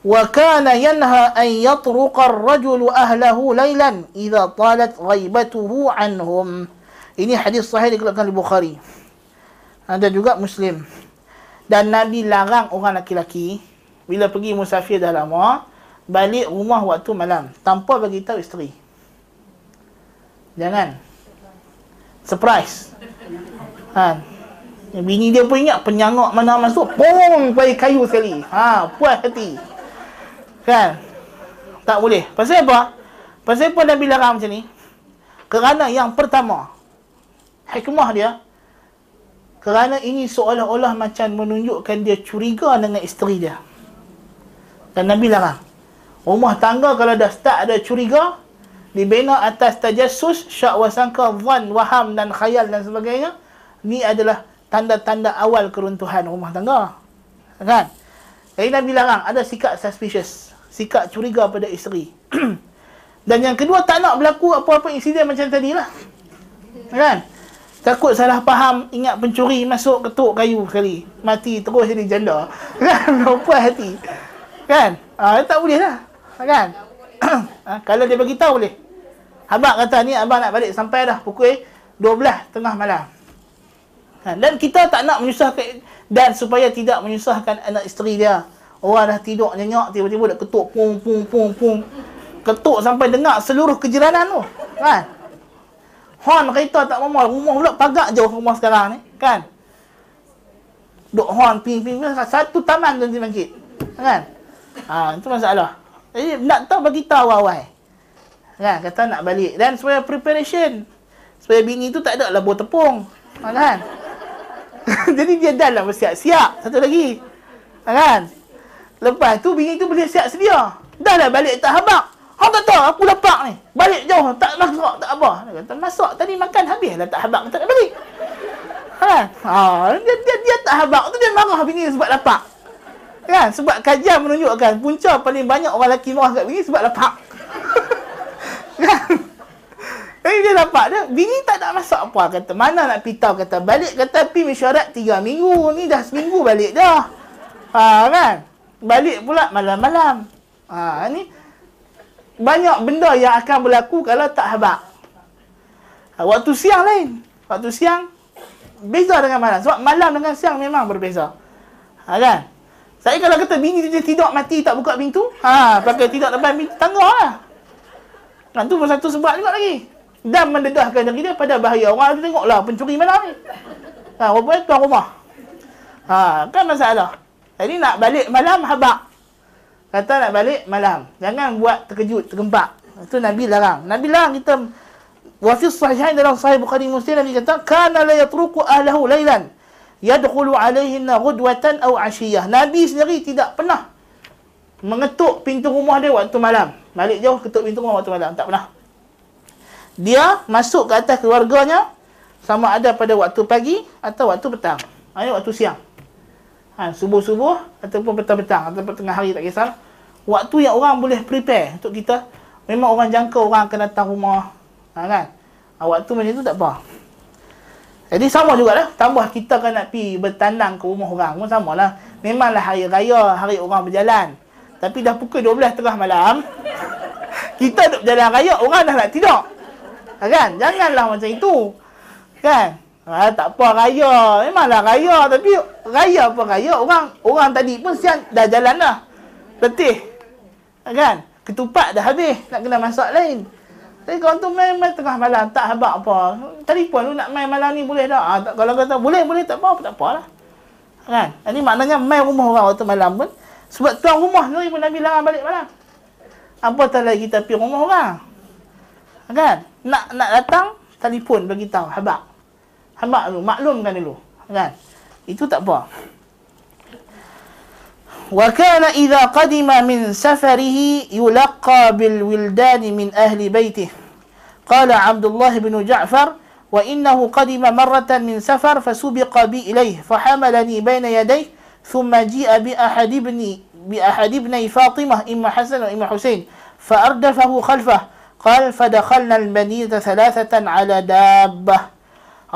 Speaker 1: Kana yanha an yatruqa ar-rajul ahlahu laylan idza talat ghaibatuhu anhum. Ini hadis sahih dikeluarkan oleh Bukhari. Ada juga Muslim. Dan Nabi larang orang laki-laki bila pergi musafir dah lama balik rumah waktu malam tanpa bagi tahu isteri. Jangan. Surprise. Ha, Bini dia pun ingat penyangak mana masuk, pong pai kayu sekali. Ha, puas hati. Kan? Tak boleh. Pasal apa? Pasal apa Nabi larang macam ni? Kerana yang pertama, hikmah dia, Kerana ini seolah-olah macam menunjukkan dia curiga dengan isteri dia. Dan Nabi larang. Rumah tangga kalau dah start ada curiga, dibina atas tajassus, syak wasangka, zan, waham dan khayal dan sebagainya, ni adalah tanda-tanda awal keruntuhan rumah tangga. Kan? Jadi Nabi larang, ada sikap suspicious. Sikap curiga pada isteri. dan yang kedua, tak nak berlaku apa-apa insiden macam tadi lah. Kan? Takut salah faham, ingat pencuri masuk ketuk kayu sekali. Mati terus jadi janda. Kan? Lupa hati. Kan? Ha, tak boleh lah. Kan? ha, kalau dia beritahu boleh. Abang kata ni abang nak balik sampai dah pukul 12 tengah malam. Ha, dan kita tak nak menyusahkan dan supaya tidak menyusahkan anak isteri dia. Orang dah tidur nyenyak tiba-tiba dah ketuk pung pung pung pung. Ketuk sampai dengar seluruh kejiranan tu. Kan? Hon kereta tak mau rumah pula pagak jauh rumah sekarang ni, kan? Duk hon ping ping satu taman tu bangkit. Kan? Ha, itu masalah. Jadi nak tahu bagi tahu awal. Kan? Kata nak balik dan supaya preparation. Supaya bini tu tak ada buah tepung. Kan? Jadi dia dah lah bersiap-siap. Satu lagi. Kan? Lepas tu bini tu boleh siap sedia. Dah lah balik tak habak. Hang tak tahu aku lapak ni. Balik jauh tak masak tak apa. Dia kata masak tadi makan habis lah tak habak tak nak balik. Ha? ha dia, dia, dia tak habak tu dia marah bini sebab lapak. Kan? Sebab kajian menunjukkan punca paling banyak orang lelaki marah kat bini sebab lapak. kan? Jadi dia dapat dia, bini tak nak masak apa. Kata, mana nak pitau. Kata, balik kata, pi mesyuarat tiga minggu. Ni dah seminggu balik dah. Ha, kan? Balik pula malam-malam. Ha, ni banyak benda yang akan berlaku kalau tak habak. Ha, waktu siang lain. Waktu siang, beza dengan malam. Sebab malam dengan siang memang berbeza. Ha, kan? Saya kalau kata bini dia tidur mati tak buka pintu, ha, pakai tidur depan pintu, tangga lah. Kan tu pun satu sebab juga lagi dan mendedahkan diri dia pada bahaya. Orang tu tengoklah pencuri malam ni. Ha, pun tuan rumah. Ha, kan masalah. Jadi nak balik malam habak. Kata nak balik malam. Jangan buat terkejut, tergempak. Itu Nabi larang. Nabi larang kita wafis sahihain dalam sahih Bukhari Muslim Nabi kata kana la yatruku ahlahu lailan yadkhulu alaihinna ghudwatan aw ashiyah. Nabi sendiri tidak pernah mengetuk pintu rumah dia waktu malam. Balik jauh ketuk pintu rumah waktu malam. Tak pernah dia masuk ke atas keluarganya sama ada pada waktu pagi atau waktu petang. Ini waktu siang. Ha, subuh-subuh ataupun petang-petang ataupun tengah hari tak kisah. Waktu yang orang boleh prepare untuk kita. Memang orang jangka orang akan datang rumah. Ha, kan? Ha, waktu macam tu tak apa. Jadi sama juga lah. Tambah kita kan nak pergi bertandang ke rumah orang pun sama lah. Memanglah hari raya, hari orang berjalan. Tapi dah pukul 12 tengah malam. Kita duduk berjalan raya, orang dah nak tidur. Ha, kan? Janganlah macam itu. Kan? Ha, tak apa raya. Memanglah raya. Tapi raya apa raya? Orang orang tadi pun siang dah jalan dah. Letih. Ha, kan? Ketupat dah habis. Nak kena masak lain. Tapi kalau tu main, main tengah malam. Tak habak apa. Telefon lu nak main malam ni boleh tak? Ha, tak kalau kata boleh, boleh. Tak apa, tak apa lah. Kan? Ini maknanya main rumah orang waktu malam pun. Sebab tuan rumah ni pun Nabi larang balik malam. Apa tak lagi kita pergi rumah orang? Kan? nak nak datang telefon bagi tahu habaq Habak dulu, maklumkan dulu. Kan? Itu tak apa. وكان إذا قدم من سفره يلقى بالولدان من أهل بيته قال عبد الله بن جعفر وإنه قدم مرة من سفر فسبق بي إليه فحملني بين يديه ثم جيء بأحد ابني بأحد ابني فاطمة إما حسن وإما حسين فأردفه خلفه قال فدخلنا المدينة ثلاثة على دابة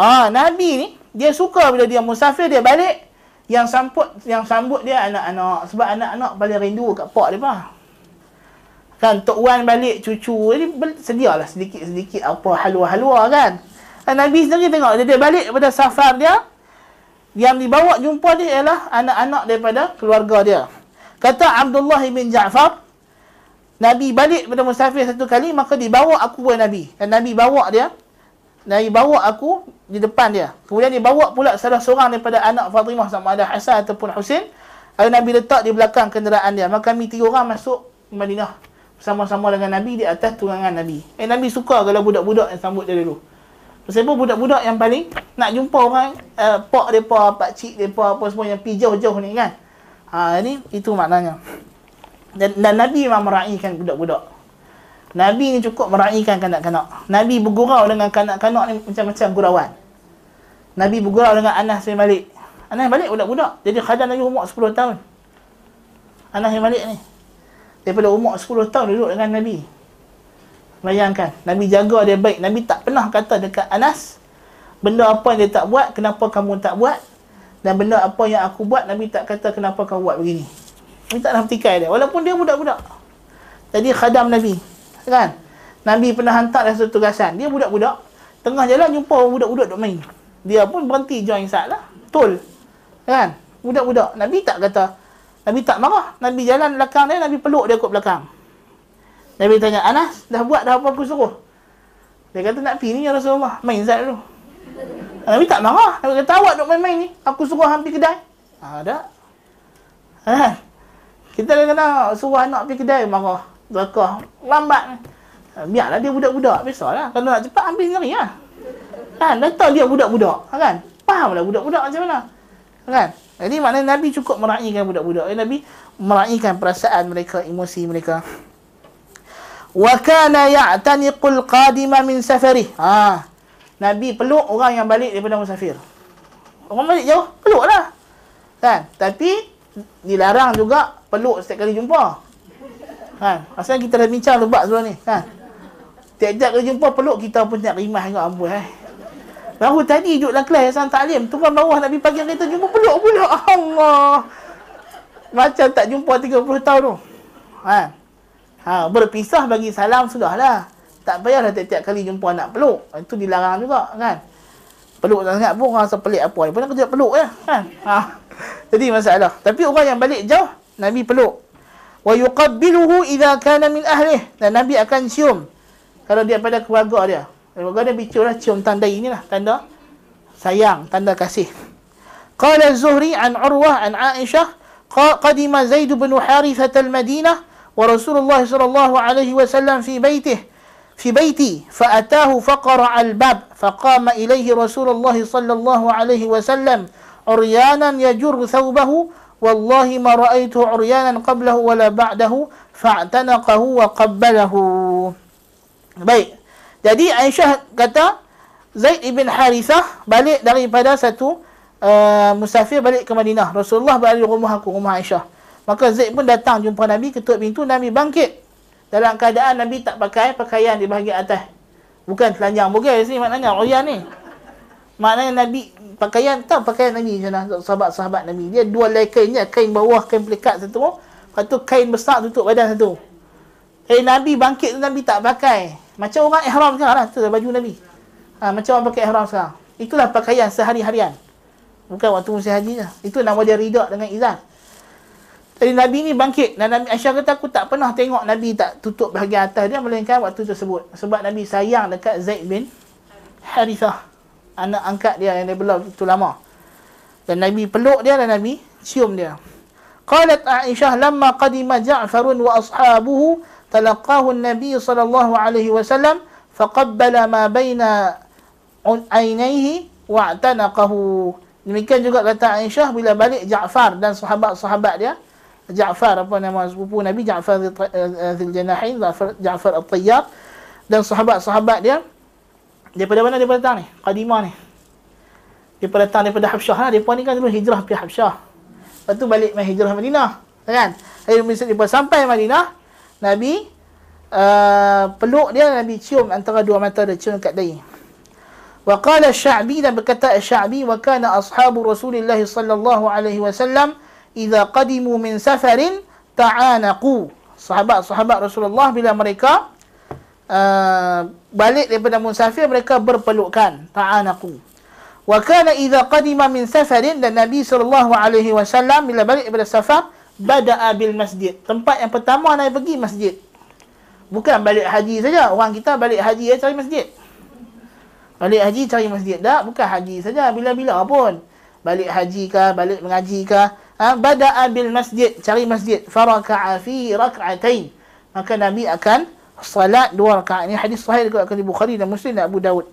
Speaker 1: Ha, Nabi ni dia suka bila dia musafir dia balik yang sambut yang sambut dia anak-anak sebab anak-anak paling rindu kat pak dia bah. Kan Tok Wan balik cucu jadi sedialah sedikit-sedikit apa halwa-halwa kan. Dan Nabi sendiri tengok dia, dia balik daripada safar dia yang dibawa jumpa dia ialah anak-anak daripada keluarga dia. Kata Abdullah bin Ja'far, Nabi balik pada musafir satu kali maka dibawa aku kepada Nabi. Dan Nabi bawa dia. Nabi bawa aku di depan dia. Kemudian dia bawa pula salah seorang daripada anak Fatimah sama ada Hasan ataupun Husin. Lalu Nabi letak di belakang kenderaan dia. Maka kami tiga orang masuk Madinah bersama-sama dengan Nabi di atas tunggangan Nabi. Eh Nabi suka kalau budak-budak yang sambut dia dulu. Sebab budak-budak yang paling nak jumpa orang uh, pak depa, pak cik depa apa semua yang pi jauh-jauh ni kan. Ha ni itu maknanya. Dan, dan Nabi memang meraihkan budak-budak. Nabi ni cukup meraihkan kanak-kanak. Nabi bergurau dengan kanak-kanak ni macam-macam gurauan. Nabi bergurau dengan Anas bin Malik. Anas bin Malik budak-budak. Jadi khadam Nabi umur 10 tahun. Anas bin Malik ni. Daripada umur 10 tahun duduk dengan Nabi. Bayangkan, Nabi jaga dia baik. Nabi tak pernah kata dekat Anas, benda apa yang dia tak buat, kenapa kamu tak buat? Dan benda apa yang aku buat, Nabi tak kata kenapa kamu buat begini. Nabi tak nak dia. Walaupun dia budak-budak. Jadi khadam Nabi. Kan? Nabi pernah hantar satu tugasan. Dia budak-budak. Tengah jalan jumpa budak-budak duk main. Dia pun berhenti join sat lah. Tol. Kan? Budak-budak. Nabi tak kata. Nabi tak marah. Nabi jalan belakang dia. Nabi peluk dia kot belakang. Nabi tanya, Anas, dah buat dah apa aku suruh? Dia kata, nak pergi ni ya Rasulullah. Main zat dulu. Nabi tak marah. Nabi kata, awak duk main-main ni. Aku suruh hampir kedai. Ada. Ha, kita kena suruh anak pergi kedai, marah. Zakah. Lambat. Ha, biarlah dia budak-budak. Biasalah. Kalau nak cepat, ambil sendiri lah. Kan? Dah tahu dia budak-budak. Kan? Fahamlah budak-budak macam mana. Kan? Jadi maknanya Nabi cukup meraihkan budak-budak. Nabi meraihkan perasaan mereka, emosi mereka wa kana ya'taniqul qadima min safari ha nabi peluk orang yang balik daripada musafir orang balik jauh peluklah kan tapi dilarang juga peluk setiap kali jumpa kan asal kita dah bincang lebat sebelum ni kan tiap-tiap kali jumpa peluk kita pun tak rimah juga amboi eh baru tadi duduk dalam kelas Hasan Taklim turun bawah Nabi pagi kita jumpa peluk pula Allah macam tak jumpa 30 tahun tu kan Ha, berpisah bagi salam sudahlah. Tak payahlah tiap-tiap kali jumpa nak peluk. Itu dilarang juga kan. Peluk sangat pun rasa pelik apa. Dia pun nak kerja peluk ya. Kan? Ha. Jadi masalah. Tapi orang yang balik jauh, Nabi peluk. Wa yuqabbiluhu idha kana min ahlih. Dan Nabi akan cium. Kalau dia pada keluarga dia. Keluarga dia bicu lah cium tanda inilah. Tanda sayang. Tanda kasih. Qala Zuhri an Urwah an Aisyah. Qadima Zaid bin Harithat al-Madinah. ورسول الله صلى الله عليه وسلم في بيته في بيتي فأتاه فقرع الباب فقام إليه رسول الله صلى الله عليه وسلم عريانا يجر ثوبه wallahi ma ra'aytu 'uryanan qablahu wala ba'dahu fa'tanaqahu wa qabbalahu. Baik. Jadi Aisyah kata Zaid ibn Harithah balik daripada satu uh, musafir balik ke Madinah. Rasulullah balik rumah aku rumah Aisyah. Maka Zaid pun datang jumpa Nabi ketuk pintu Nabi bangkit. Dalam keadaan Nabi tak pakai pakaian di bahagian atas. Bukan telanjang. Bukan sini maknanya uryan ni. Maknanya Nabi, pakaian, tak pakaian Nabi macam sahabat-sahabat Nabi. Dia dua lay kain je, kain bawah, kain pelikat satu. Lepas tu kain besar tutup badan satu. Eh Nabi bangkit tu Nabi tak pakai. Macam orang ihram sekarang lah. Tu baju Nabi. Ha, macam orang pakai ihram sekarang. Itulah pakaian sehari-harian. Bukan waktu musim haji je. Itu nama dia ridak dengan izan. Jadi Nabi ni bangkit dan Nabi Aisyah kata aku tak pernah tengok Nabi tak tutup bahagian atas dia melainkan waktu tersebut. Sebab Nabi sayang dekat Zaid bin Harithah. Anak angkat dia yang dia belah itu lama. Dan Nabi peluk dia dan Nabi cium dia. Qalat Aisyah lamma qadima Ja'far wa ashabuhu talaqahu an-nabi sallallahu alaihi wasallam faqabbala ma baina aynayhi wa'tanaqahu. Demikian juga kata Aisyah bila balik Ja'far dan sahabat-sahabat dia Ja'far apa nama sepupu Nabi Ja'far Zil Janahin Ja'far Al-Tayyar dan sahabat-sahabat dia daripada mana daripada datang ni? Qadimah ni. Daripada datang daripada Habsyah lah. Mereka ni kan dulu hijrah pergi Habsyah. Lepas tu balik main hijrah Madinah. Kan? Akhirnya mereka sampai Madinah Nabi uh, peluk dia Nabi cium antara dua mata dia cium kat dahi. Wa qala sya'bi dan berkata sya'bi wa kana ashabu rasulillah sallallahu alaihi wasallam idza qadimu min safarin ta'anaqu sahabat-sahabat Rasulullah bila mereka uh, balik daripada musafir mereka berpelukan ta'anaqu wa kana idza qadima min safarin dan Nabi sallallahu alaihi wasallam bila balik daripada safar bada'a bil masjid. Tempat yang pertama nak pergi masjid. Bukan balik haji saja. Orang kita balik haji ya cari masjid. Balik haji cari masjid. Tak bukan haji saja. Bila-bila pun. Balik haji ke balik mengaji ke ha, bada'a bil masjid. Cari masjid. Faraka'a fi rak'atain maka nabi akan salat dua rakaat ini hadis sahih juga di Bukhari dan Muslim dan Abu Daud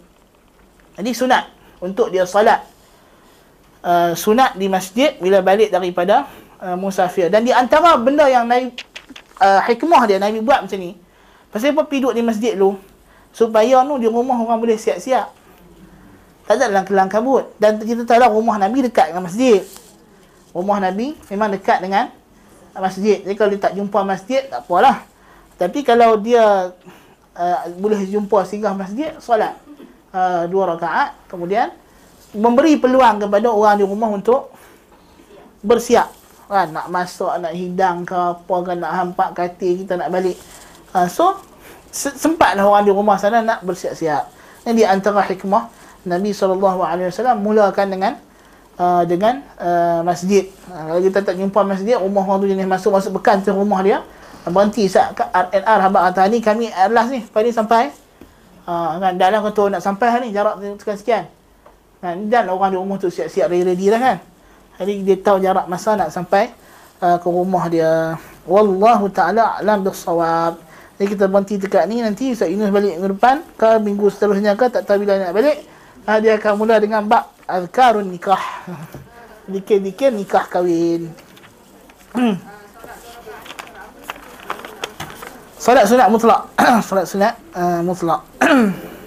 Speaker 1: Jadi sunat untuk dia salat uh, sunat di masjid bila balik daripada uh, musafir. Dan di antara benda yang Nabi uh, hikmah dia Nabi buat macam ni. Pasal apa pergi duduk di masjid tu supaya nu di rumah orang boleh siap-siap. Tak ada dalam kelang kabut. Dan kita tahu lah rumah Nabi dekat dengan masjid. Rumah Nabi memang dekat dengan masjid. Jadi kalau dia tak jumpa masjid, tak apalah. Tapi kalau dia uh, boleh jumpa singgah masjid, solat uh, dua rakaat, kemudian memberi peluang kepada orang di rumah untuk bersiap. Kan, nak masuk, nak hidang ke apa ke, nak hampak katil kita nak balik. Uh, so, sempatlah orang di rumah sana nak bersiap-siap. Ini antara hikmah Nabi SAW mulakan dengan uh, dengan uh, masjid. Uh, kalau kita tak jumpa masjid, rumah orang tu jenis masuk-masuk bekan ke rumah dia, berhenti RNR habak kata ni kami last ni pada sampai. Uh, kan dalam kata nak sampai ni jarak sekian-sekian kan dan orang di rumah tu siap-siap ready-ready lah kan. Jadi dia tahu jarak masa nak sampai uh, ke rumah dia. Wallahu taala alam bisawab jadi kita berhenti dekat ni nanti Ustaz Yunus balik minggu depan ke minggu seterusnya ke tak tahu bila nak balik uh, dia akan mula dengan bab azkarun nikah. Dikir-dikir nikah kahwin Salat sunat mutlak. Salat sunat uh, mutlak.